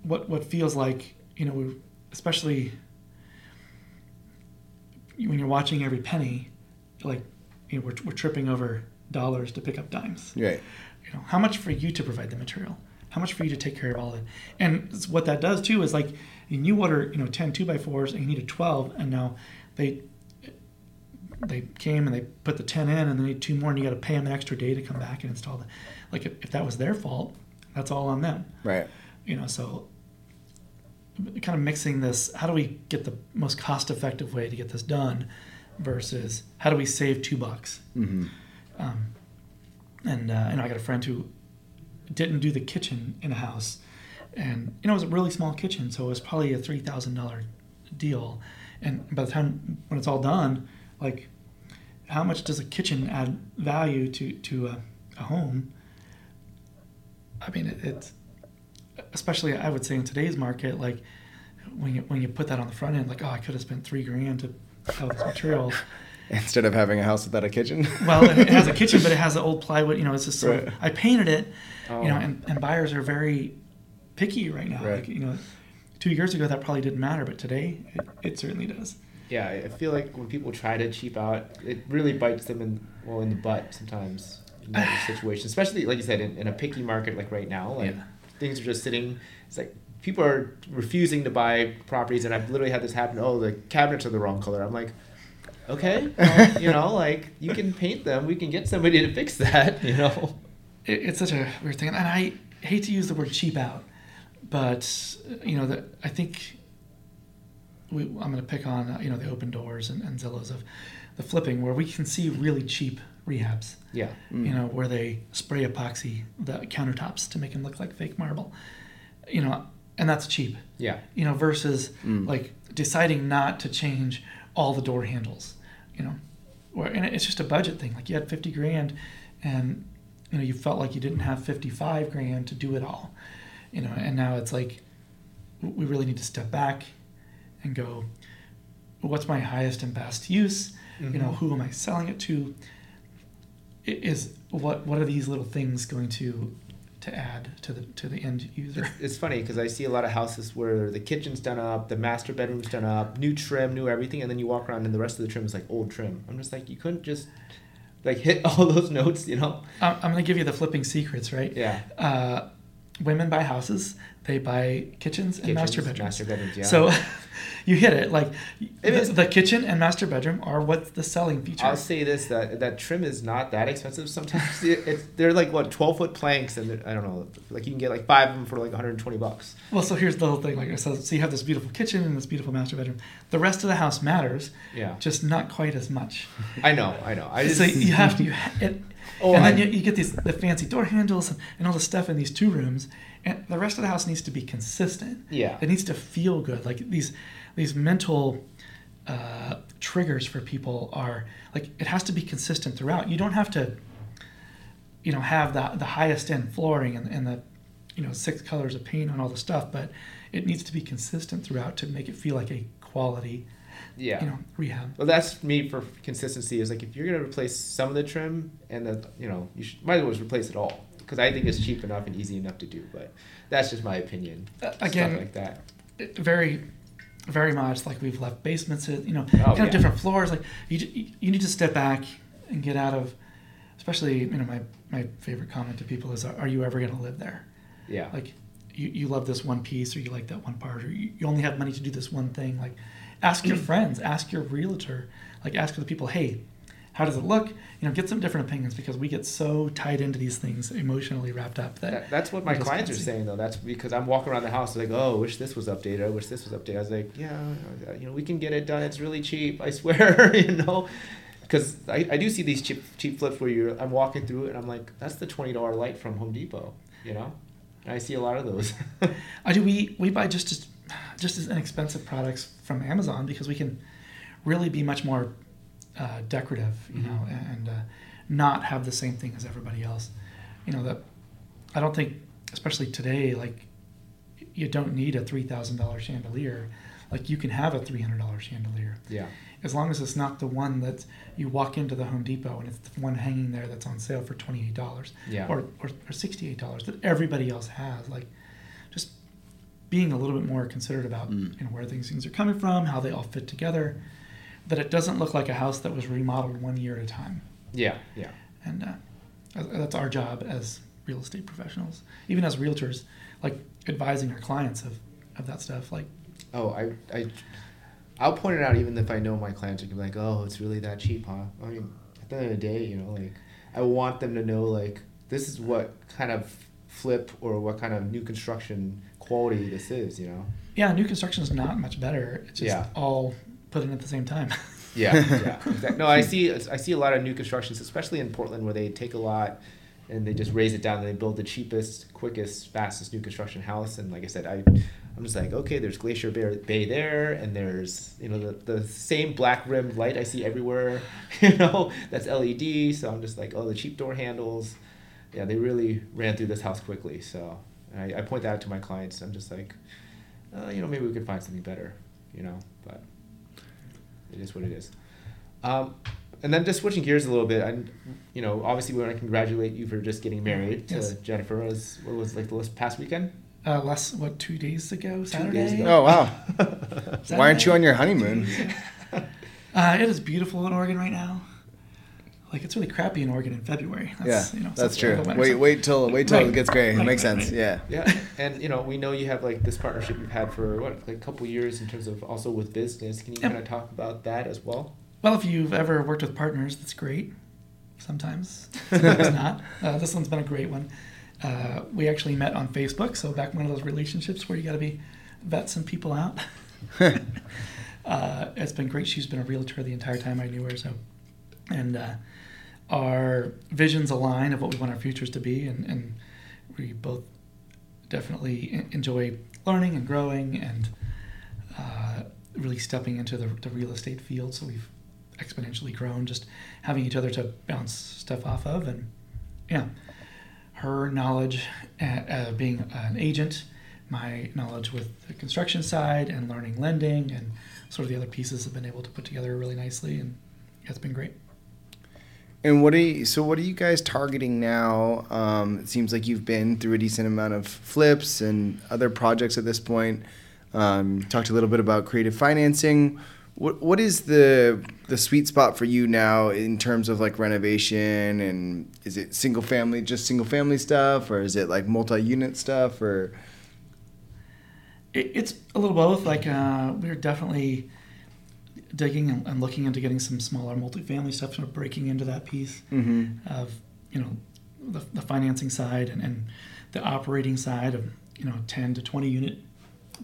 what what feels like you know, we- especially when you're watching every penny, like you know, we're we're tripping over dollars to pick up dimes Right. you know how much for you to provide the material how much for you to take care of all of it and what that does too is like and you order you know 10 2 by 4s and you need a 12 and now they they came and they put the 10 in and they need two more and you got to pay them an extra day to come back and install the like if, if that was their fault that's all on them Right. you know so kind of mixing this how do we get the most cost effective way to get this done versus how do we save two bucks hmm um, and uh, you know, I got a friend who didn't do the kitchen in a house, and you know, it was a really small kitchen, so it was probably a three thousand dollar deal. And by the time when it's all done, like, how much does a kitchen add value to to a, a home? I mean, it, it's especially I would say in today's market, like when you when you put that on the front end, like, oh, I could have spent three grand to have this material. instead of having a house without a kitchen. well, it, has a kitchen, but it has the old plywood. You know, it's just sort of, Right. I painted it. Oh. You know, oh. and, and buyers are very picky right now. Right. Like, you know, two years ago that probably didn't matter, but today it, it certainly does. Yeah, I feel like when people try to cheap out, it really bites them in well in the butt sometimes in that situation. Especially like you said, in, in a picky market like right now, like Yeah. things are just sitting. It's like people are refusing to buy properties, and I've literally had this happen. Oh, the cabinets are the wrong color. I'm like, okay, well, you know, like you can paint them. We can get somebody to fix that. You know. it, it's such a weird thing, and I hate to use the word cheap out, but you know that I think we, I'm going to pick on uh, you know the open doors and, and Zillows of the flipping where we can see really cheap rehabs. Yeah. You know where they spray epoxy the countertops to make them look like fake marble. You know, and that's cheap. Yeah. You know, versus like deciding not to change all the door handles. You know, where and it's just a budget thing. Like you had fifty grand, and you know you felt like you didn't have fifty five grand to do it all. You know, and now it's like we really need to step back and go, what's my highest and best use? You know, Mhm. who am I selling it to? Is what what are these little things going to to add to the to the end user? It's, it's funny because I see a lot of houses where the kitchen's done up, the master bedroom's done up, new trim, new everything, and then you walk around and the rest of the trim is like old trim. I'm just like, you couldn't just like hit all those notes, you know? I'm, I'm to give you the flipping secrets, right? Yeah. Uh, women buy houses, they buy kitchens and master bedrooms. Master bedrooms, yeah. So you hit it. Like It the, is- the kitchen and master bedroom are what's the selling feature. I'll say this that that trim is not that expensive. Sometimes it, it's they're like what twelve foot planks, and I don't know, like you can get like five of them for like 120 bucks. well, so here's the whole thing. Like said, so you have this beautiful kitchen and this beautiful master bedroom. The rest of the house matters, Yeah, just not quite as much. I know, I know. I just so you have to, you ha- it, Oh, and then you, you get these the fancy door handles and, and all the stuff in these two rooms, and the rest of the house needs to be consistent. yeah, It needs to feel good. Like these these mental uh, triggers for people are like it has to be consistent throughout. You don't have to, you know, have the the highest end flooring and, and the, you know, six colors of paint on all the stuff, but it needs to be consistent throughout to make it feel like a quality, yeah. you know, rehab. Well, that's me for consistency. Is like if you're gonna replace some of the trim and the you know you should, might as well just replace it all because I think it's cheap enough and easy enough to do. But that's just my opinion. Uh, Stuff again, like that. it- very very much like we've left basements you know Oh, kind yeah. of different floors like you, you need to step back and get out of especially you know my my favorite comment to people is are you ever going to live there Yeah. like you, you love this one piece or you like that one part or you, you only have money to do this one thing like ask your friends ask your realtor like ask the people hey how does it look you know get some different opinions because we get so tied into these things emotionally wrapped up that, That, that's what my clients are see. saying though. That's because I'm walking around the house like, oh, I wish this was updated. I wish this was updated. I was like, yeah, uh, you know, we can get it done. It's really cheap. I swear, you know, because I, I do see these cheap cheap flips where you're I'm walking through it and I'm like, that's the twenty dollar light from Home Depot, you know, and I see a lot of those. I do. We we buy just as just as inexpensive products from Amazon because we can really be much more uh, decorative, you know, and uh, not have the same thing as everybody else. You know that I don't think, especially today, like you don't need a three thousand dollar chandelier. Like you can have a three hundred dollar chandelier. Yeah, as long as it's not the one that you walk into the Home Depot and it's the one hanging there that's on sale for twenty eight dollars yeah, or, or, or $68 that everybody else has. Like being a little bit more considerate about Mm. you know where things things are coming from how they all fit together that it doesn't look like a house that was remodeled one year at a time yeah, yeah. and uh, that's- that's our job as real estate professionals even as realtors like advising our clients of, of that stuff like Oh, I, I, I'll point it out even if I know my clients are gonna be like, oh, it's really that cheap, huh? I mean, at the end of the day, you know, like, I want them to know like this is what kind of flip or what kind of new construction quality this is, you know. yeah new construction is not much better it's just Yeah. all put in at the same time Yeah, yeah. Exactly. No, I see. I see a lot of new constructions, especially in Portland, where they take a lot and they just raze it down and they build the cheapest, quickest, fastest new construction house. And like I said, I, I'm just like, okay, there's Glacier Bay, Bay there, and there's you know the, the same black rimmed light I see everywhere. You know, that's LED. So I'm just like, oh, the cheap door handles. Yeah, they really ran through this house quickly. So I, I point that out to my clients. I'm just like, uh, you know, maybe we could find something better. You know, but it is what it is. Um, and then just switching gears a little bit, and you know, obviously we want to congratulate you for just getting married to Yes. Jennifer. It was what was like the last past weekend? Uh, last what two days ago, Saturday. days ago. Oh wow! Why aren't you on your honeymoon? Uh, it is beautiful in Oregon right now. Like it's really crappy in Oregon in February. That's, yeah, you know, that's true. Wait, so- wait till wait till Right. it gets great. It makes right, sense. right. Yeah. Yeah, and you know, we know you have like this partnership you've had for what, like a couple years in terms of also with business. Can you Yep. kind of talk about that as well? Well, if you've ever worked with partners, that's great. Sometimes, sometimes not. Uh, this one's been a great one. Uh, we actually met on Facebook, so back one of those relationships where you got to be vet some people out. uh, it's been great. She's been a realtor the entire time I knew her, so and uh, our visions align of what we want our futures to be, and, and we both definitely enjoy learning and growing and uh, really stepping into the, the real estate field. So we've exponentially grown, just having each other to bounce stuff off of, and yeah, her knowledge uh, uh, being an agent, my knowledge with the construction side and learning lending and sort of the other pieces have been able to put together really nicely, and it's been great. And what are you, so what are you guys targeting now? Um, it seems like you've been through a decent amount of flips and other projects at this point. Um, talked a little bit about creative financing. What what is the the sweet spot for you now in terms of like renovation and is it single family just single family stuff or is it like multi unit stuff or It, it's a little both. Like uh, we're definitely digging and, and looking into getting some smaller multifamily stuff, sort of breaking into that piece of you know the, the financing side and, and the operating side of you know 10 to 20 unit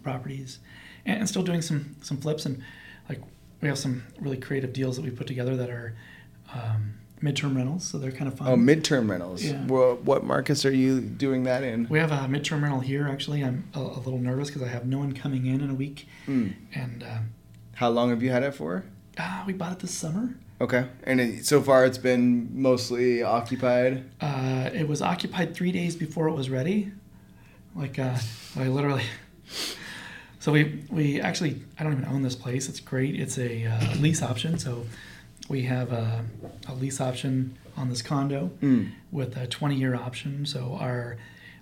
properties and, and still doing some some flips and like we have some really creative deals that we put together that are um, midterm rentals so they're kind of fun oh midterm rentals? Yeah. Well, what markets are you doing that in? we have a midterm rental here actually i'm a, a little nervous because i have no one coming in in a week Mm. and uh, How long have you had it for? ah, we bought it this summer Okay, and it, so far it's been mostly occupied. Uh, it was occupied three days before it was ready. Like, uh, I literally. So we we actually I don't even own this place. It's great. It's a uh, lease option. So we have a, a lease option on this condo Mm. with a 20 year option. So our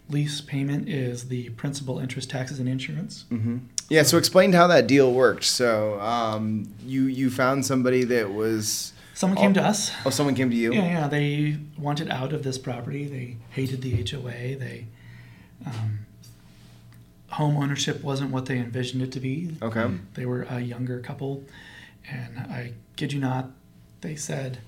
lease payment is the principal, interest, taxes, and insurance. hmm Yeah. So explain how that deal worked. So um, you you found somebody that was Someone came to us. oh someone came to you. Yeah, yeah. They wanted out of this property. They hated the HOA. They um, home ownership wasn't what they envisioned it to be. Okay. They were a younger couple, and I kid you not, they said,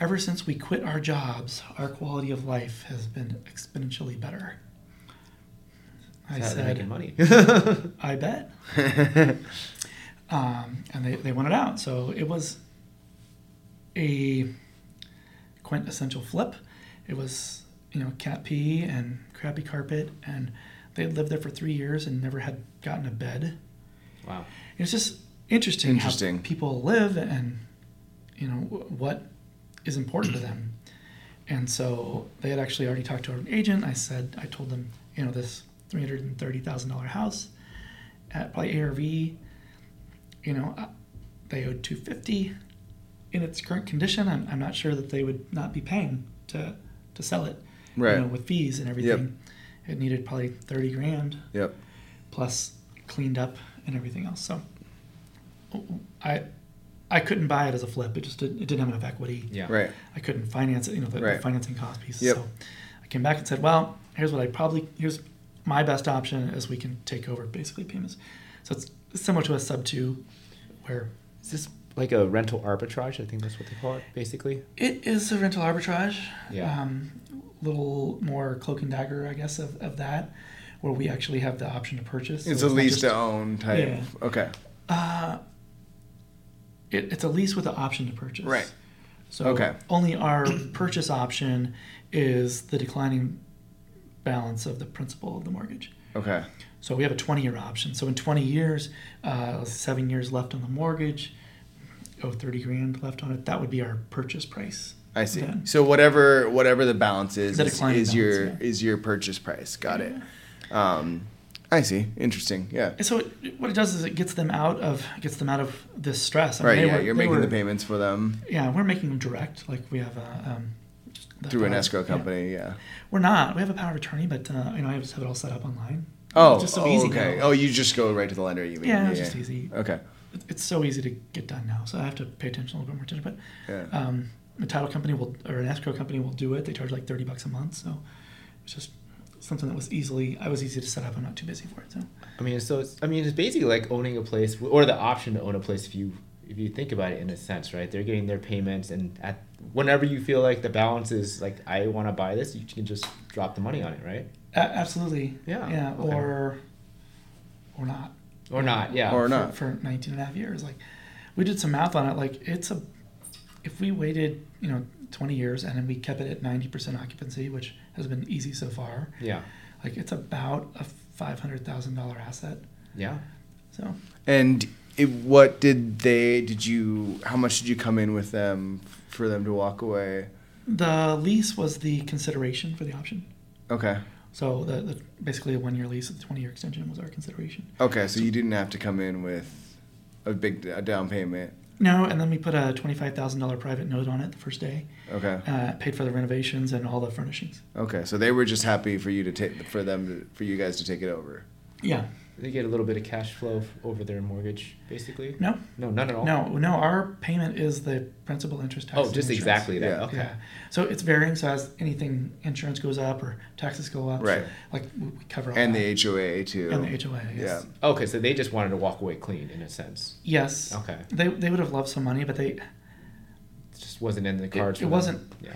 "Ever since we quit our jobs, our quality of life has been exponentially better." I How are they making said, money. "I bet." um, and they, they wanted out. So it was a quintessential flip. It was, you know, cat pee and crappy carpet, and they had lived there for three years and never had gotten a bed. wow. It's just interesting, Interesting. how people live and, you know, what is important to them. And so they had actually already talked to an agent. I said, I told them, you know, this $330,000 house at probably ARV, you know, uh, they owed 250 in its current condition. I'm, I'm not sure that they would not be paying to, to sell it, Right. you know, with fees and everything. It needed probably 30 grand Yep. plus cleaned up and everything else. So I I couldn't buy it as a flip. It just did, it didn't have enough equity. Yeah. Right. I couldn't finance it. You know the, the financing cost piece. Yep. So I came back and said, well, here's what I probably here's my best option is we can take over basically payments. So it's similar to a sub two, where Is this like a rental arbitrage? I think that's what they call it, basically. it is a rental arbitrage. Yeah. Um, little more cloak and dagger, I guess, of, of that, where we actually have the option to purchase. So It's a not lease just- to own type. Yeah. Okay. Uh, it, it's a lease with the option to purchase. Right. So Okay. only our purchase option is the declining balance of the principal of the mortgage. Okay. So we have a 20 year option. So in 20 years, uh, seven years left on the mortgage, oh, 30 grand left on it. That would be our purchase price. I see. then. So whatever whatever the balance is is, is your balance, is your purchase price. Got it. Um, I see. Interesting. Yeah. And so it, what it does is it gets them out of gets them out of this stress. I mean, Right. Yeah. were- You're making were- the payments for them Yeah, we're making them direct. Like we have a um, the through an escrow company. Yeah. We're not. We have a power of attorney, but uh, you know I just have it all set up online. Oh. it's just so oh, easy okay. now. Oh, you just go right to the lender. You mean? Yeah, it's just easy. Okay. It's so easy to get done now, so I have to pay attention a little bit more attention. But Yeah. um, a title company will or an escrow company will do it. They charge like thirty bucks a month, so it's just something that was easily I was easy to set up. I'm not too busy for it. So I mean, so it's, I mean, it's basically like owning a place or the option to own a place if you if you think about it in a sense, right? They're getting their payments, and at whenever you feel like the balance is like I want to buy this, you can just drop the money on it, right? a- absolutely, Yeah, yeah, okay. or or not. Or not? Yeah. Or for, not. for 19 and a half years. Like we did some math on it. Like it's a, if we waited, you know, 20 years and then we kept it at 90% occupancy, which has been easy so far, yeah. like it's about a $500,000 asset. Yeah. So And it, what did they? Did you? How much did you come in with them for them to walk away? the lease was the consideration for the option. Okay. So the, the basically a one year lease a 20 year extension was our consideration. Okay. So you didn't have to come in with a big a down payment. No, and then we put a $25,000 private note on it the first day, Okay. uh, paid for the renovations and all the furnishings. Okay. So they were just happy for you to take for them to, for you guys to take it over. Yeah. They get a little bit of cash flow over their mortgage, basically. No, No, none at all. No, no, our payment is the principal interest tax. Oh, just insurance. exactly that. Yeah. Okay. Yeah. So it's varying. So as anything insurance goes up or taxes go up, Right. like we we cover all And that. the HOA too. and the HOA. Yes. Yeah. Okay, so they just wanted to walk away clean in a sense. Yes. Okay. They, they would have loved some money, but they It just wasn't in the cards. it for them. wasn't- Yeah.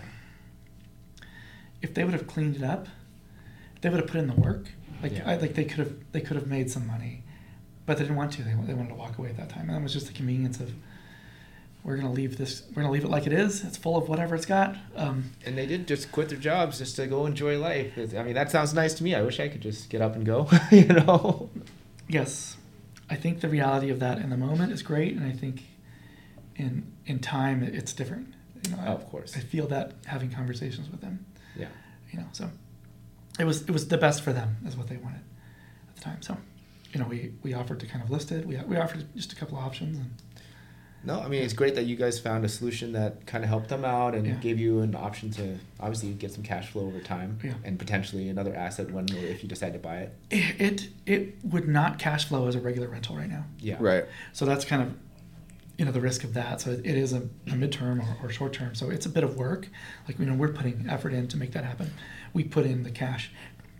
if they would have cleaned it up, if they would have put in the work. Like Yeah. I like they could have they could have made some money, but they didn't want to. They, they wanted to walk away at that time, and that was just the convenience of we're gonna leave this. We're gonna leave it like it is. It's full of whatever it's got. Um, And they did just quit their jobs just to go enjoy life. I mean, that sounds nice to me. I wish I could just get up and go. you know. Yes, I think the reality of that in the moment is great, and I think in in time it's different. You know, I, Oh, of course. I feel that having conversations with them. Yeah. You know, so it was it was the best for them is what they wanted at the time. So, you know, we we offered to kind of list it. We we offered just a couple of options, and No, I mean it's great that you guys found a solution that kind of helped them out and Yeah. gave you an option to obviously get some cash flow over time Yeah. and potentially another asset when or if you decide to buy it. it, it it would not cash flow as a regular rental right now. Yeah. Right. So that's kind of you know the risk of that. So it is a, a midterm or, or short term. So it's a bit of work. Like you know we're putting effort in to make that happen. We put in the cash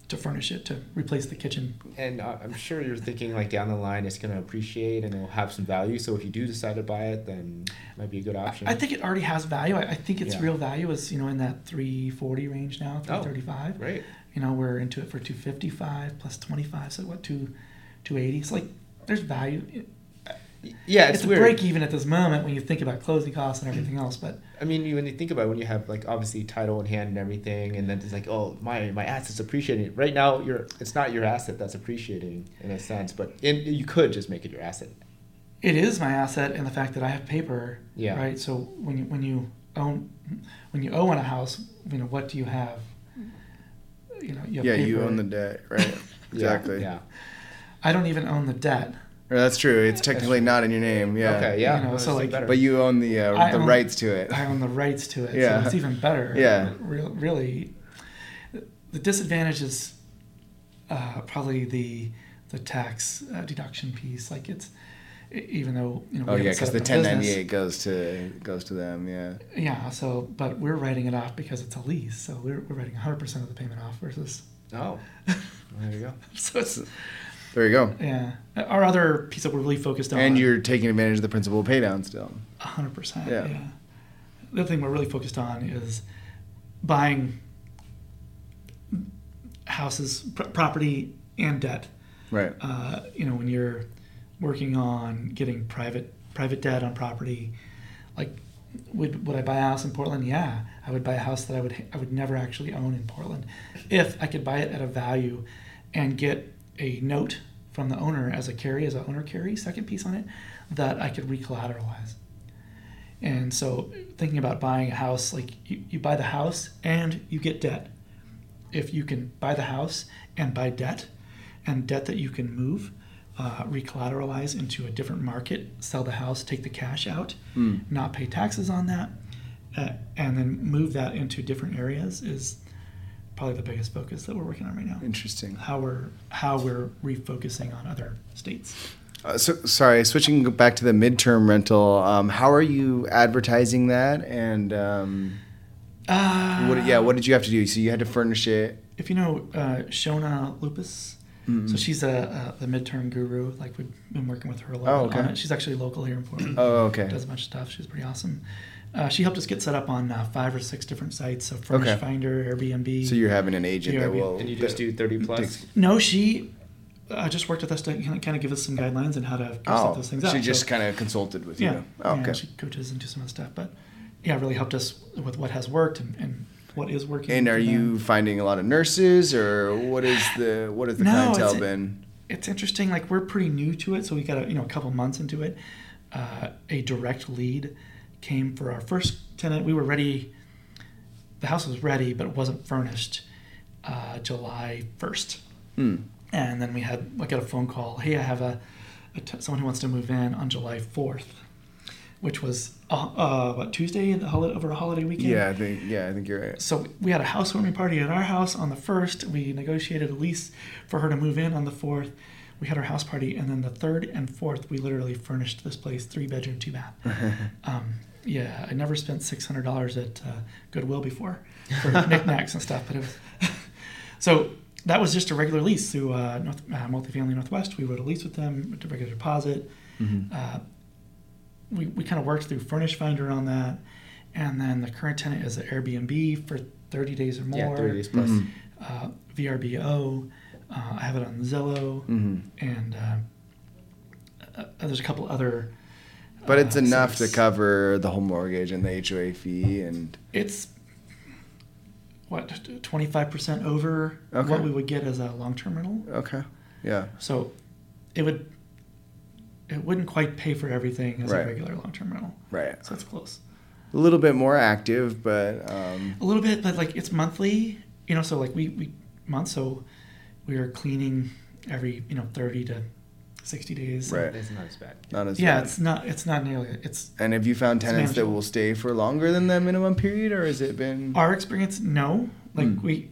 to furnish it to replace the kitchen. And uh, I'm sure you're thinking like down the line it's going to appreciate and it'll have some value. So if you do decide to buy it, then it might be a good option. I think it already has value. I, I think its Yeah. real value is you know in that 340 range now, Oh, 335. Right. You know we're into it for 255 plus 25. So what two 280? It's like there's value. Yeah, It's, it's, a break even at this moment when you think about closing costs and everything else. But I mean, when you think about it, when you have like obviously title in hand and everything, and then it's like, oh, my my asset's appreciating. Right now, you're it's not your asset that's appreciating in a sense, but in, you could just make it your asset. it is my asset in the fact that I have paper. Yeah. Right. So when you when you own when you own a house, you know what do you have? You know you have Yeah, paper. you own the debt, right? exactly. Yeah. I don't even own the debt. Or that's true. It's technically not in your name. Yeah. Okay. Yeah. You know, so, like- better. But you own the uh, the own- rights to it. I own the rights to it. Yeah. So it's even better. Yeah. Real, really, the disadvantage is uh, probably the the tax uh, deduction piece. Like it's even though you know. we Oh yeah, haven't set because the a business- 1098 goes to goes to them. Yeah. Yeah. So, but we're writing it off because it's a lease. So we're, we're writing 100 percent of the payment off versus. oh, there you go. So it's There you go. yeah. Our other piece that we're really focused on. And you're taking advantage of the principal pay down still. hundred percent. Yeah. Yeah. The other thing we're really focused on is buying houses, pr- property, and debt. Right. Uh, you know, when you're working on getting private private debt on property, like would would I buy a house in Portland? Yeah, I would buy a house that I would I would never actually own in Portland, if I could buy it at a value, and get a note from the owner as a carry as a owner carry second piece on it, that I could recollateralize. And so thinking about buying a house, like you, you buy the house and you get debt. If you can buy the house and buy debt, and debt that you can move, uh, recollateralize into a different market, sell the house, take the cash out, Mm. not pay taxes on that, uh, and then move that into different areas is probably the biggest focus that we're working on right now. Interesting. How we're how we're refocusing on other states. Uh, so sorry, switching back to the midterm rental. Um, how are you advertising that? And um, Uh, what? Yeah, what did you have to do? So you had to furnish it. if you know uh, Shona Lupus, Mm-hmm. so she's a, a the midterm guru. Like we've been working with her a little Oh, okay. She's actually local here in Portland. Oh, okay. Does a bunch of stuff. She's pretty awesome. Uh, she helped us get set up on uh, five or six different sites. So Furnish Okay. Finder, Airbnb. So you're having an agent that will. And you just do 30 plus? no, she uh, just worked with us to kind of give us some guidelines on how to Oh, set those things up. she So- just kind of consulted with yeah, you. Oh, yeah, okay. she coaches and do some of the stuff, but yeah, really helped us with what has worked and, and what is working. And are for them. you finding a lot of nurses, or what is the what has the No, clientele it's- been? it's interesting. Like we're pretty new to it, so we got a you know a couple months into it. Uh, a direct lead came for our first tenant. We were ready. The house was ready, but it wasn't furnished. Uh, July first, Hmm. and then we had I got a phone call. Hey, I have a, a t- someone who wants to move in on July fourth, which was uh, uh, what Tuesday in the holiday, over a holiday weekend. Yeah, I think yeah, I think you're right. So we had a housewarming party at our house on the first. We negotiated a lease for her to move in on the fourth. We had our house party, and then the third and fourth, we literally furnished this place three bedroom, two bath. um, yeah, I never spent six hundred dollars at uh, Goodwill before for knickknacks and stuff, but it was so that was just a regular lease through uh, North, uh, Multifamily Northwest. We wrote a lease with them, with a regular deposit. Mm-hmm. Uh, we, we kind of worked through Furnish Finder on that. And then the current tenant is an Airbnb for 30 days or more. Yeah, 30 days plus. Mhm. Uh, VRBO. Uh, I have it on Zillow. Mhm. And uh, uh, there's a couple other. But it's uh, enough to cover the whole mortgage and the HOA fee and It's what 25% over Okay. what we would get as a long-term rental. okay, yeah, So it would it wouldn't quite pay for everything as Right. a regular long-term rental. right. So it's close. A little bit more active, but um, A little bit, but like it's monthly, you know. So like we we month, so we are cleaning every you know thirty to sixty days. Right. It's not as bad. not as Yeah, bad. it's not it's not nearly it's And have you found It's tenants that will stay for longer than the minimum period, or has it been? our experience. No, like Hmm. we,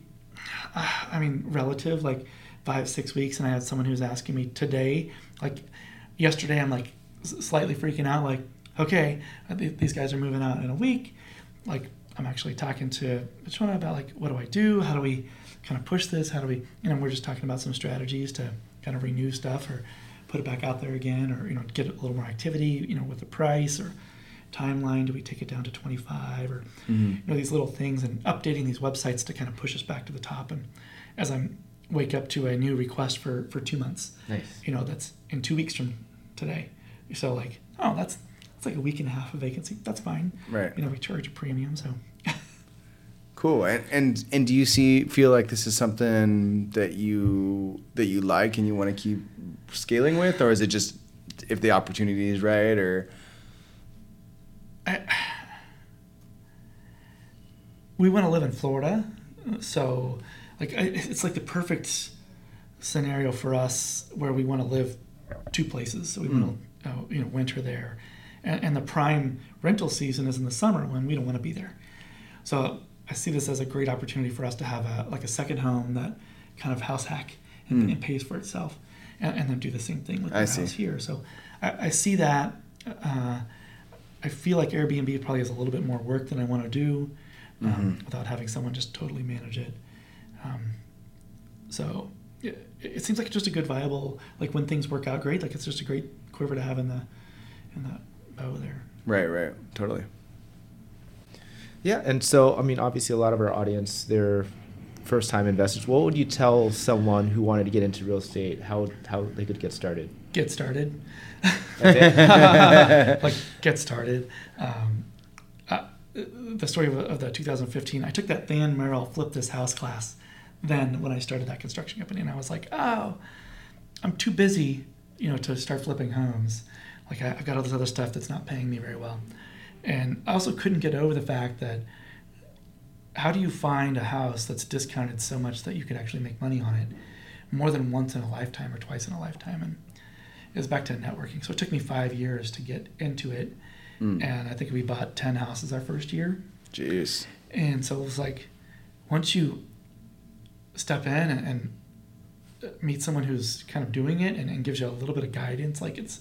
uh, I mean, relative like five six weeks, and I had someone who was asking me today, like yesterday, I'm like slightly freaking out, like okay, uh, these guys are moving out in a week, like. I'm actually talking to Shona about like what do I do? How do we kind of push this? How do we you know we're just talking about some strategies to kind of renew stuff or put it back out there again or you know get a little more activity you know with the price or timeline do we take it down to 25 or Mhm. you know these little things and updating these websites to kind of push us back to the top and as I'm wake up to a new request for for two months Nice. you know that's in two weeks from today so like oh that's it's like a week and a half of vacancy that's fine Right. you know we charge a premium so Cool. And, and and do you see feel like this is something that you that you like and you want to keep scaling with, or is it just if the opportunity is right, or I, we want to live in Florida, so like I, it's like the perfect scenario for us where we want to live two places. So we want to uh, you know winter there, and, and the prime rental season is in the summer when we don't want to be there. So I see this as a great opportunity for us to have a like a second home that kind of house hack and, Hmm. and pays for itself, and, and then do the same thing with the see. house here. So I, I see that. Uh, I feel like Airbnb probably has a little bit more work than I want to do um, Mhm. without having someone just totally manage it. Um, so it, it seems like it's just a good viable like when things work out great. Like it's just a great quiver to have in the in the bow there. right, right, totally. Yeah, and so I mean, obviously, a lot of our audience they're first-time investors. What would you tell someone who wanted to get into real estate how how they could get started? Get started. Like get started. Um, uh, the story of, of the 2015, I took that Than Merrill flip this house class. Then when I started that construction company, and I was like, oh, I'm too busy, you know, to start flipping homes. Like I, I've got all this other stuff that's not paying me very well, and I also couldn't get over the fact that how do you find a house that's discounted so much that you could actually make money on it? more than once in a lifetime or twice in a lifetime, and it was back to networking. So it took me five years to get into it, Mm. and I think we bought ten houses our first year. Jeez. And so it was like, once you step in and, and meet someone who's kind of doing it and, and gives you a little bit of guidance, like it's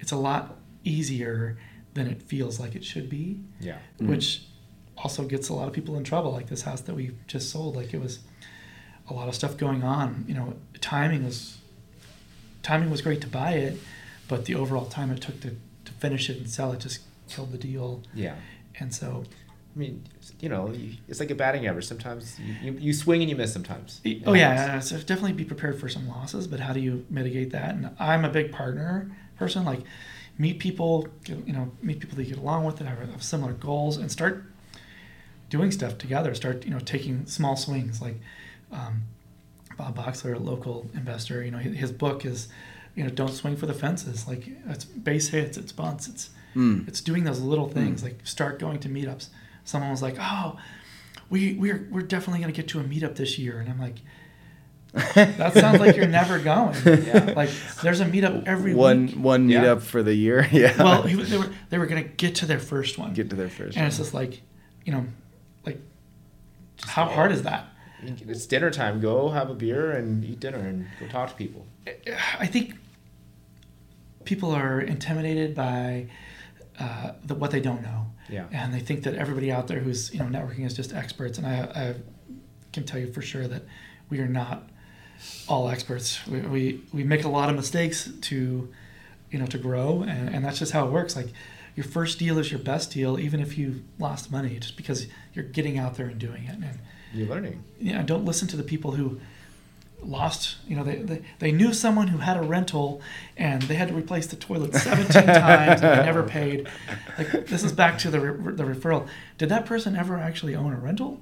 it's a lot easier than it feels like it should be, Yeah. Mm-hmm. which also gets a lot of people in trouble. Like this house that we just sold, like it was a lot of stuff going on. You know, timing was timing was great to buy it, but the overall time it took to, to finish it and sell it just killed the deal. Yeah. And so I mean, you know, it's like a batting average. Sometimes you, you, you swing and you miss sometimes. It Oh yeah, so definitely be prepared for some losses, but how do you mitigate that? And I'm a big partner person. Like, meet people, get- you know, meet people that you get along with that have, have similar goals, and start doing stuff together. Start, you know, taking small swings. Like um, Bob Boxler, a local investor, you know, his, his book is, you know, don't swing for the fences. Like it's base hits, it's bunts, it's Mm. it's doing those little things. Like start going to meetups. Someone was like, oh we we're we're definitely gonna get to a meetup this year, and I'm like, that sounds like you're never going. Yeah. Like there's a meetup every one week. one Yeah. meetup for the year. Yeah. Well, was- they were they were gonna get to their first one, get to their first. and it's just like, you know, like how hard is that? It's dinner time. Go have a beer and eat dinner and go talk to people. I think people are intimidated by uh, the, what they don't know. Yeah. and they think that everybody out there who's you know networking is just experts and I, I can tell you for sure that we are not all experts. We, we, we make a lot of mistakes to you know to grow and, and that's just how it works. Like your first deal is your best deal even if you lost money just because you're getting out there and doing it and You're learning. you know, don't listen to the people who lost you know they, they, they knew someone who had a rental and they had to replace the toilet 17 times and they never paid. Like this is back to the, re- the referral. Did that person ever actually own a rental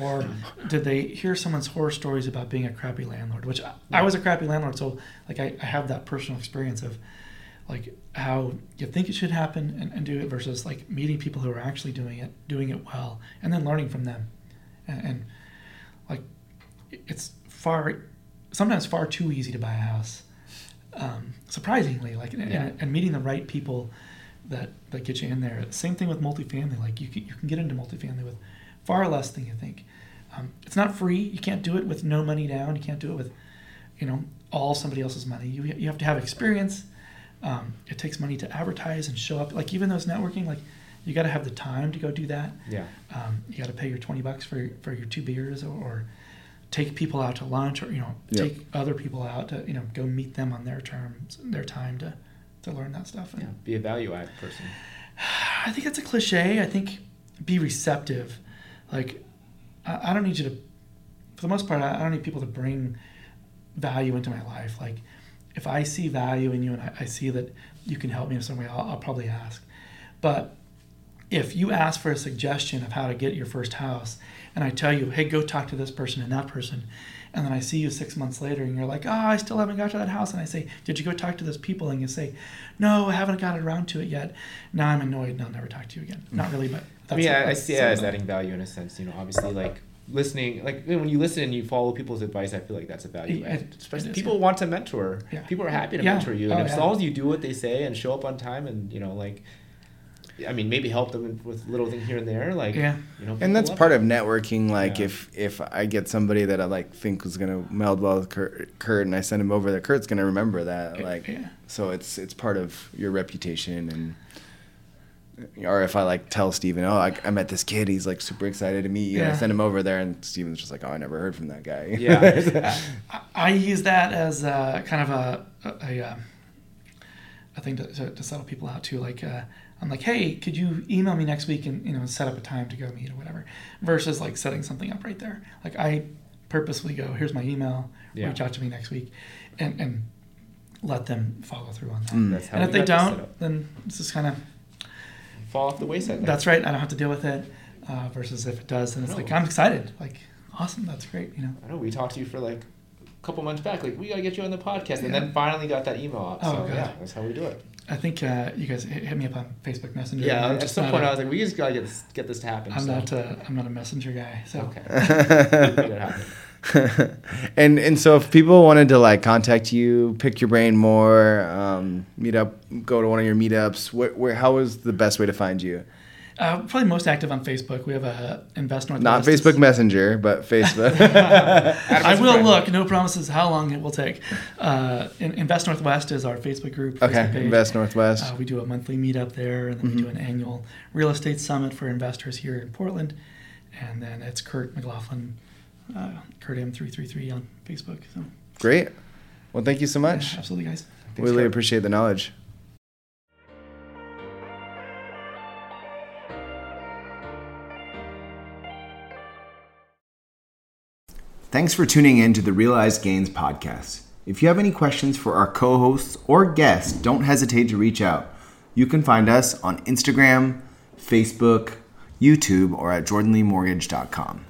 or did they hear someone's horror stories about being a crappy landlord? Which i, I was a crappy landlord so like I, I have that personal experience of like how you think it should happen and, and do it versus like meeting people who are actually doing it doing it well and then learning from them. And, and like it's far sometimes far too easy to buy a house um, surprisingly like and, Yeah. and meeting the right people that that get you in there. Same thing with multifamily like you can, you can get into multifamily with far less than you think. Um, it's not free. You can't do it with no money down. You can't do it with you know all somebody else's money. You, you have to have experience. Um, it takes money to advertise and show up. Like even those networking like you got to have the time to go do that. Yeah. um, you got to pay your 20 bucks for, for your two beers or, or take people out to lunch or you know Yep. take other people out to you know go meet them on their terms their time to to learn that stuff. And Yeah. Be a value add person. i think it's a cliche. I think be receptive like I, I don't need you to for the most part I, I don't need people to bring value into my life like if i see value in you and i, I see that you can help me in some way I'll, I'll probably ask but if you ask for a suggestion of how to get your first house and I tell you, hey, go talk to this person and that person, and then I see you six months later and you're like, oh, I still haven't got to that house, and I say, did you go talk to those people? And you say, no, I haven't got around to it yet. Now I'm annoyed and I'll never talk to you again. Not really, but I mean, I, I see it some as adding value in a sense. You know, obviously, like listening, like when you listen and you follow people's advice, I feel like that's a value It- add. Especially it is, people yeah. want to mentor. Yeah. People are happy to Yeah. mentor you, and Oh, as yeah. long as you do what they say and show up on time, and you know, like, I mean, maybe help them with little things here and there, like, Yeah. you know, and that's part it. of networking. Like Yeah. if if I get somebody that I like think was gonna meld well with Kurt, Kurt and I send him over there, Kurt's gonna remember that. Like Yeah. so, it's it's part of your reputation and. Or if I like tell Steven, oh, I, I met this kid, he's like super excited to meet you. And I send him over there, and Steven's just like, oh, I never heard from that guy. Yeah. I, I use that as uh, kind of a a, a, um, a thing to, to, to settle people out too. Like uh, I'm like, hey, could you email me next week and you know set up a time to go meet or whatever, versus like setting something up right there. Like I purposely go, here's my email, Yeah. reach out to me next week, and and let them follow through on that. Mm. That's how And if they got this set don't, then it's just kind of fall off the wayside. like- that's right. I don't have to deal with it. Uh, versus if it does, then it's like I'm excited. Like awesome, that's great. You know. I know we talked to you for like a couple months back, like we gotta get you on the podcast, and then finally got that email out. Oh, so God. yeah, that's how we do it. I think uh, you guys hit, me up on Facebook Messenger. Yeah, at some point a- I was like, we just gotta get this, get this to happen. I'm so. not. Uh, I'm not a messenger guy. So Okay. Make it happen. and and so if people wanted to like contact you, pick your brain more, um, meet up, go to one of your meetups, where, where how is the best way to find you? Uh, probably most active on Facebook. We have a Invest Northwest. Not Facebook Messenger, but Facebook. I will look. No promises how long it will take. Uh, Invest Northwest is our Facebook group. Okay, Facebook Invest Northwest. Uh, we do a monthly meetup there, and then mm-hmm. we do an annual real estate summit for investors here in Portland. And then it's Kurt McLaughlin, uh, Kurt M333 on Facebook. So Great. Well, thank you so much. Yeah, absolutely, guys. Thanks, really Kurt. appreciate the knowledge. Thanks for tuning in to the Realized Gains podcast. If you have any questions for our co hosts or guests, don't hesitate to reach out. You can find us on Instagram, Facebook, YouTube, or at jordanleemortgage.com.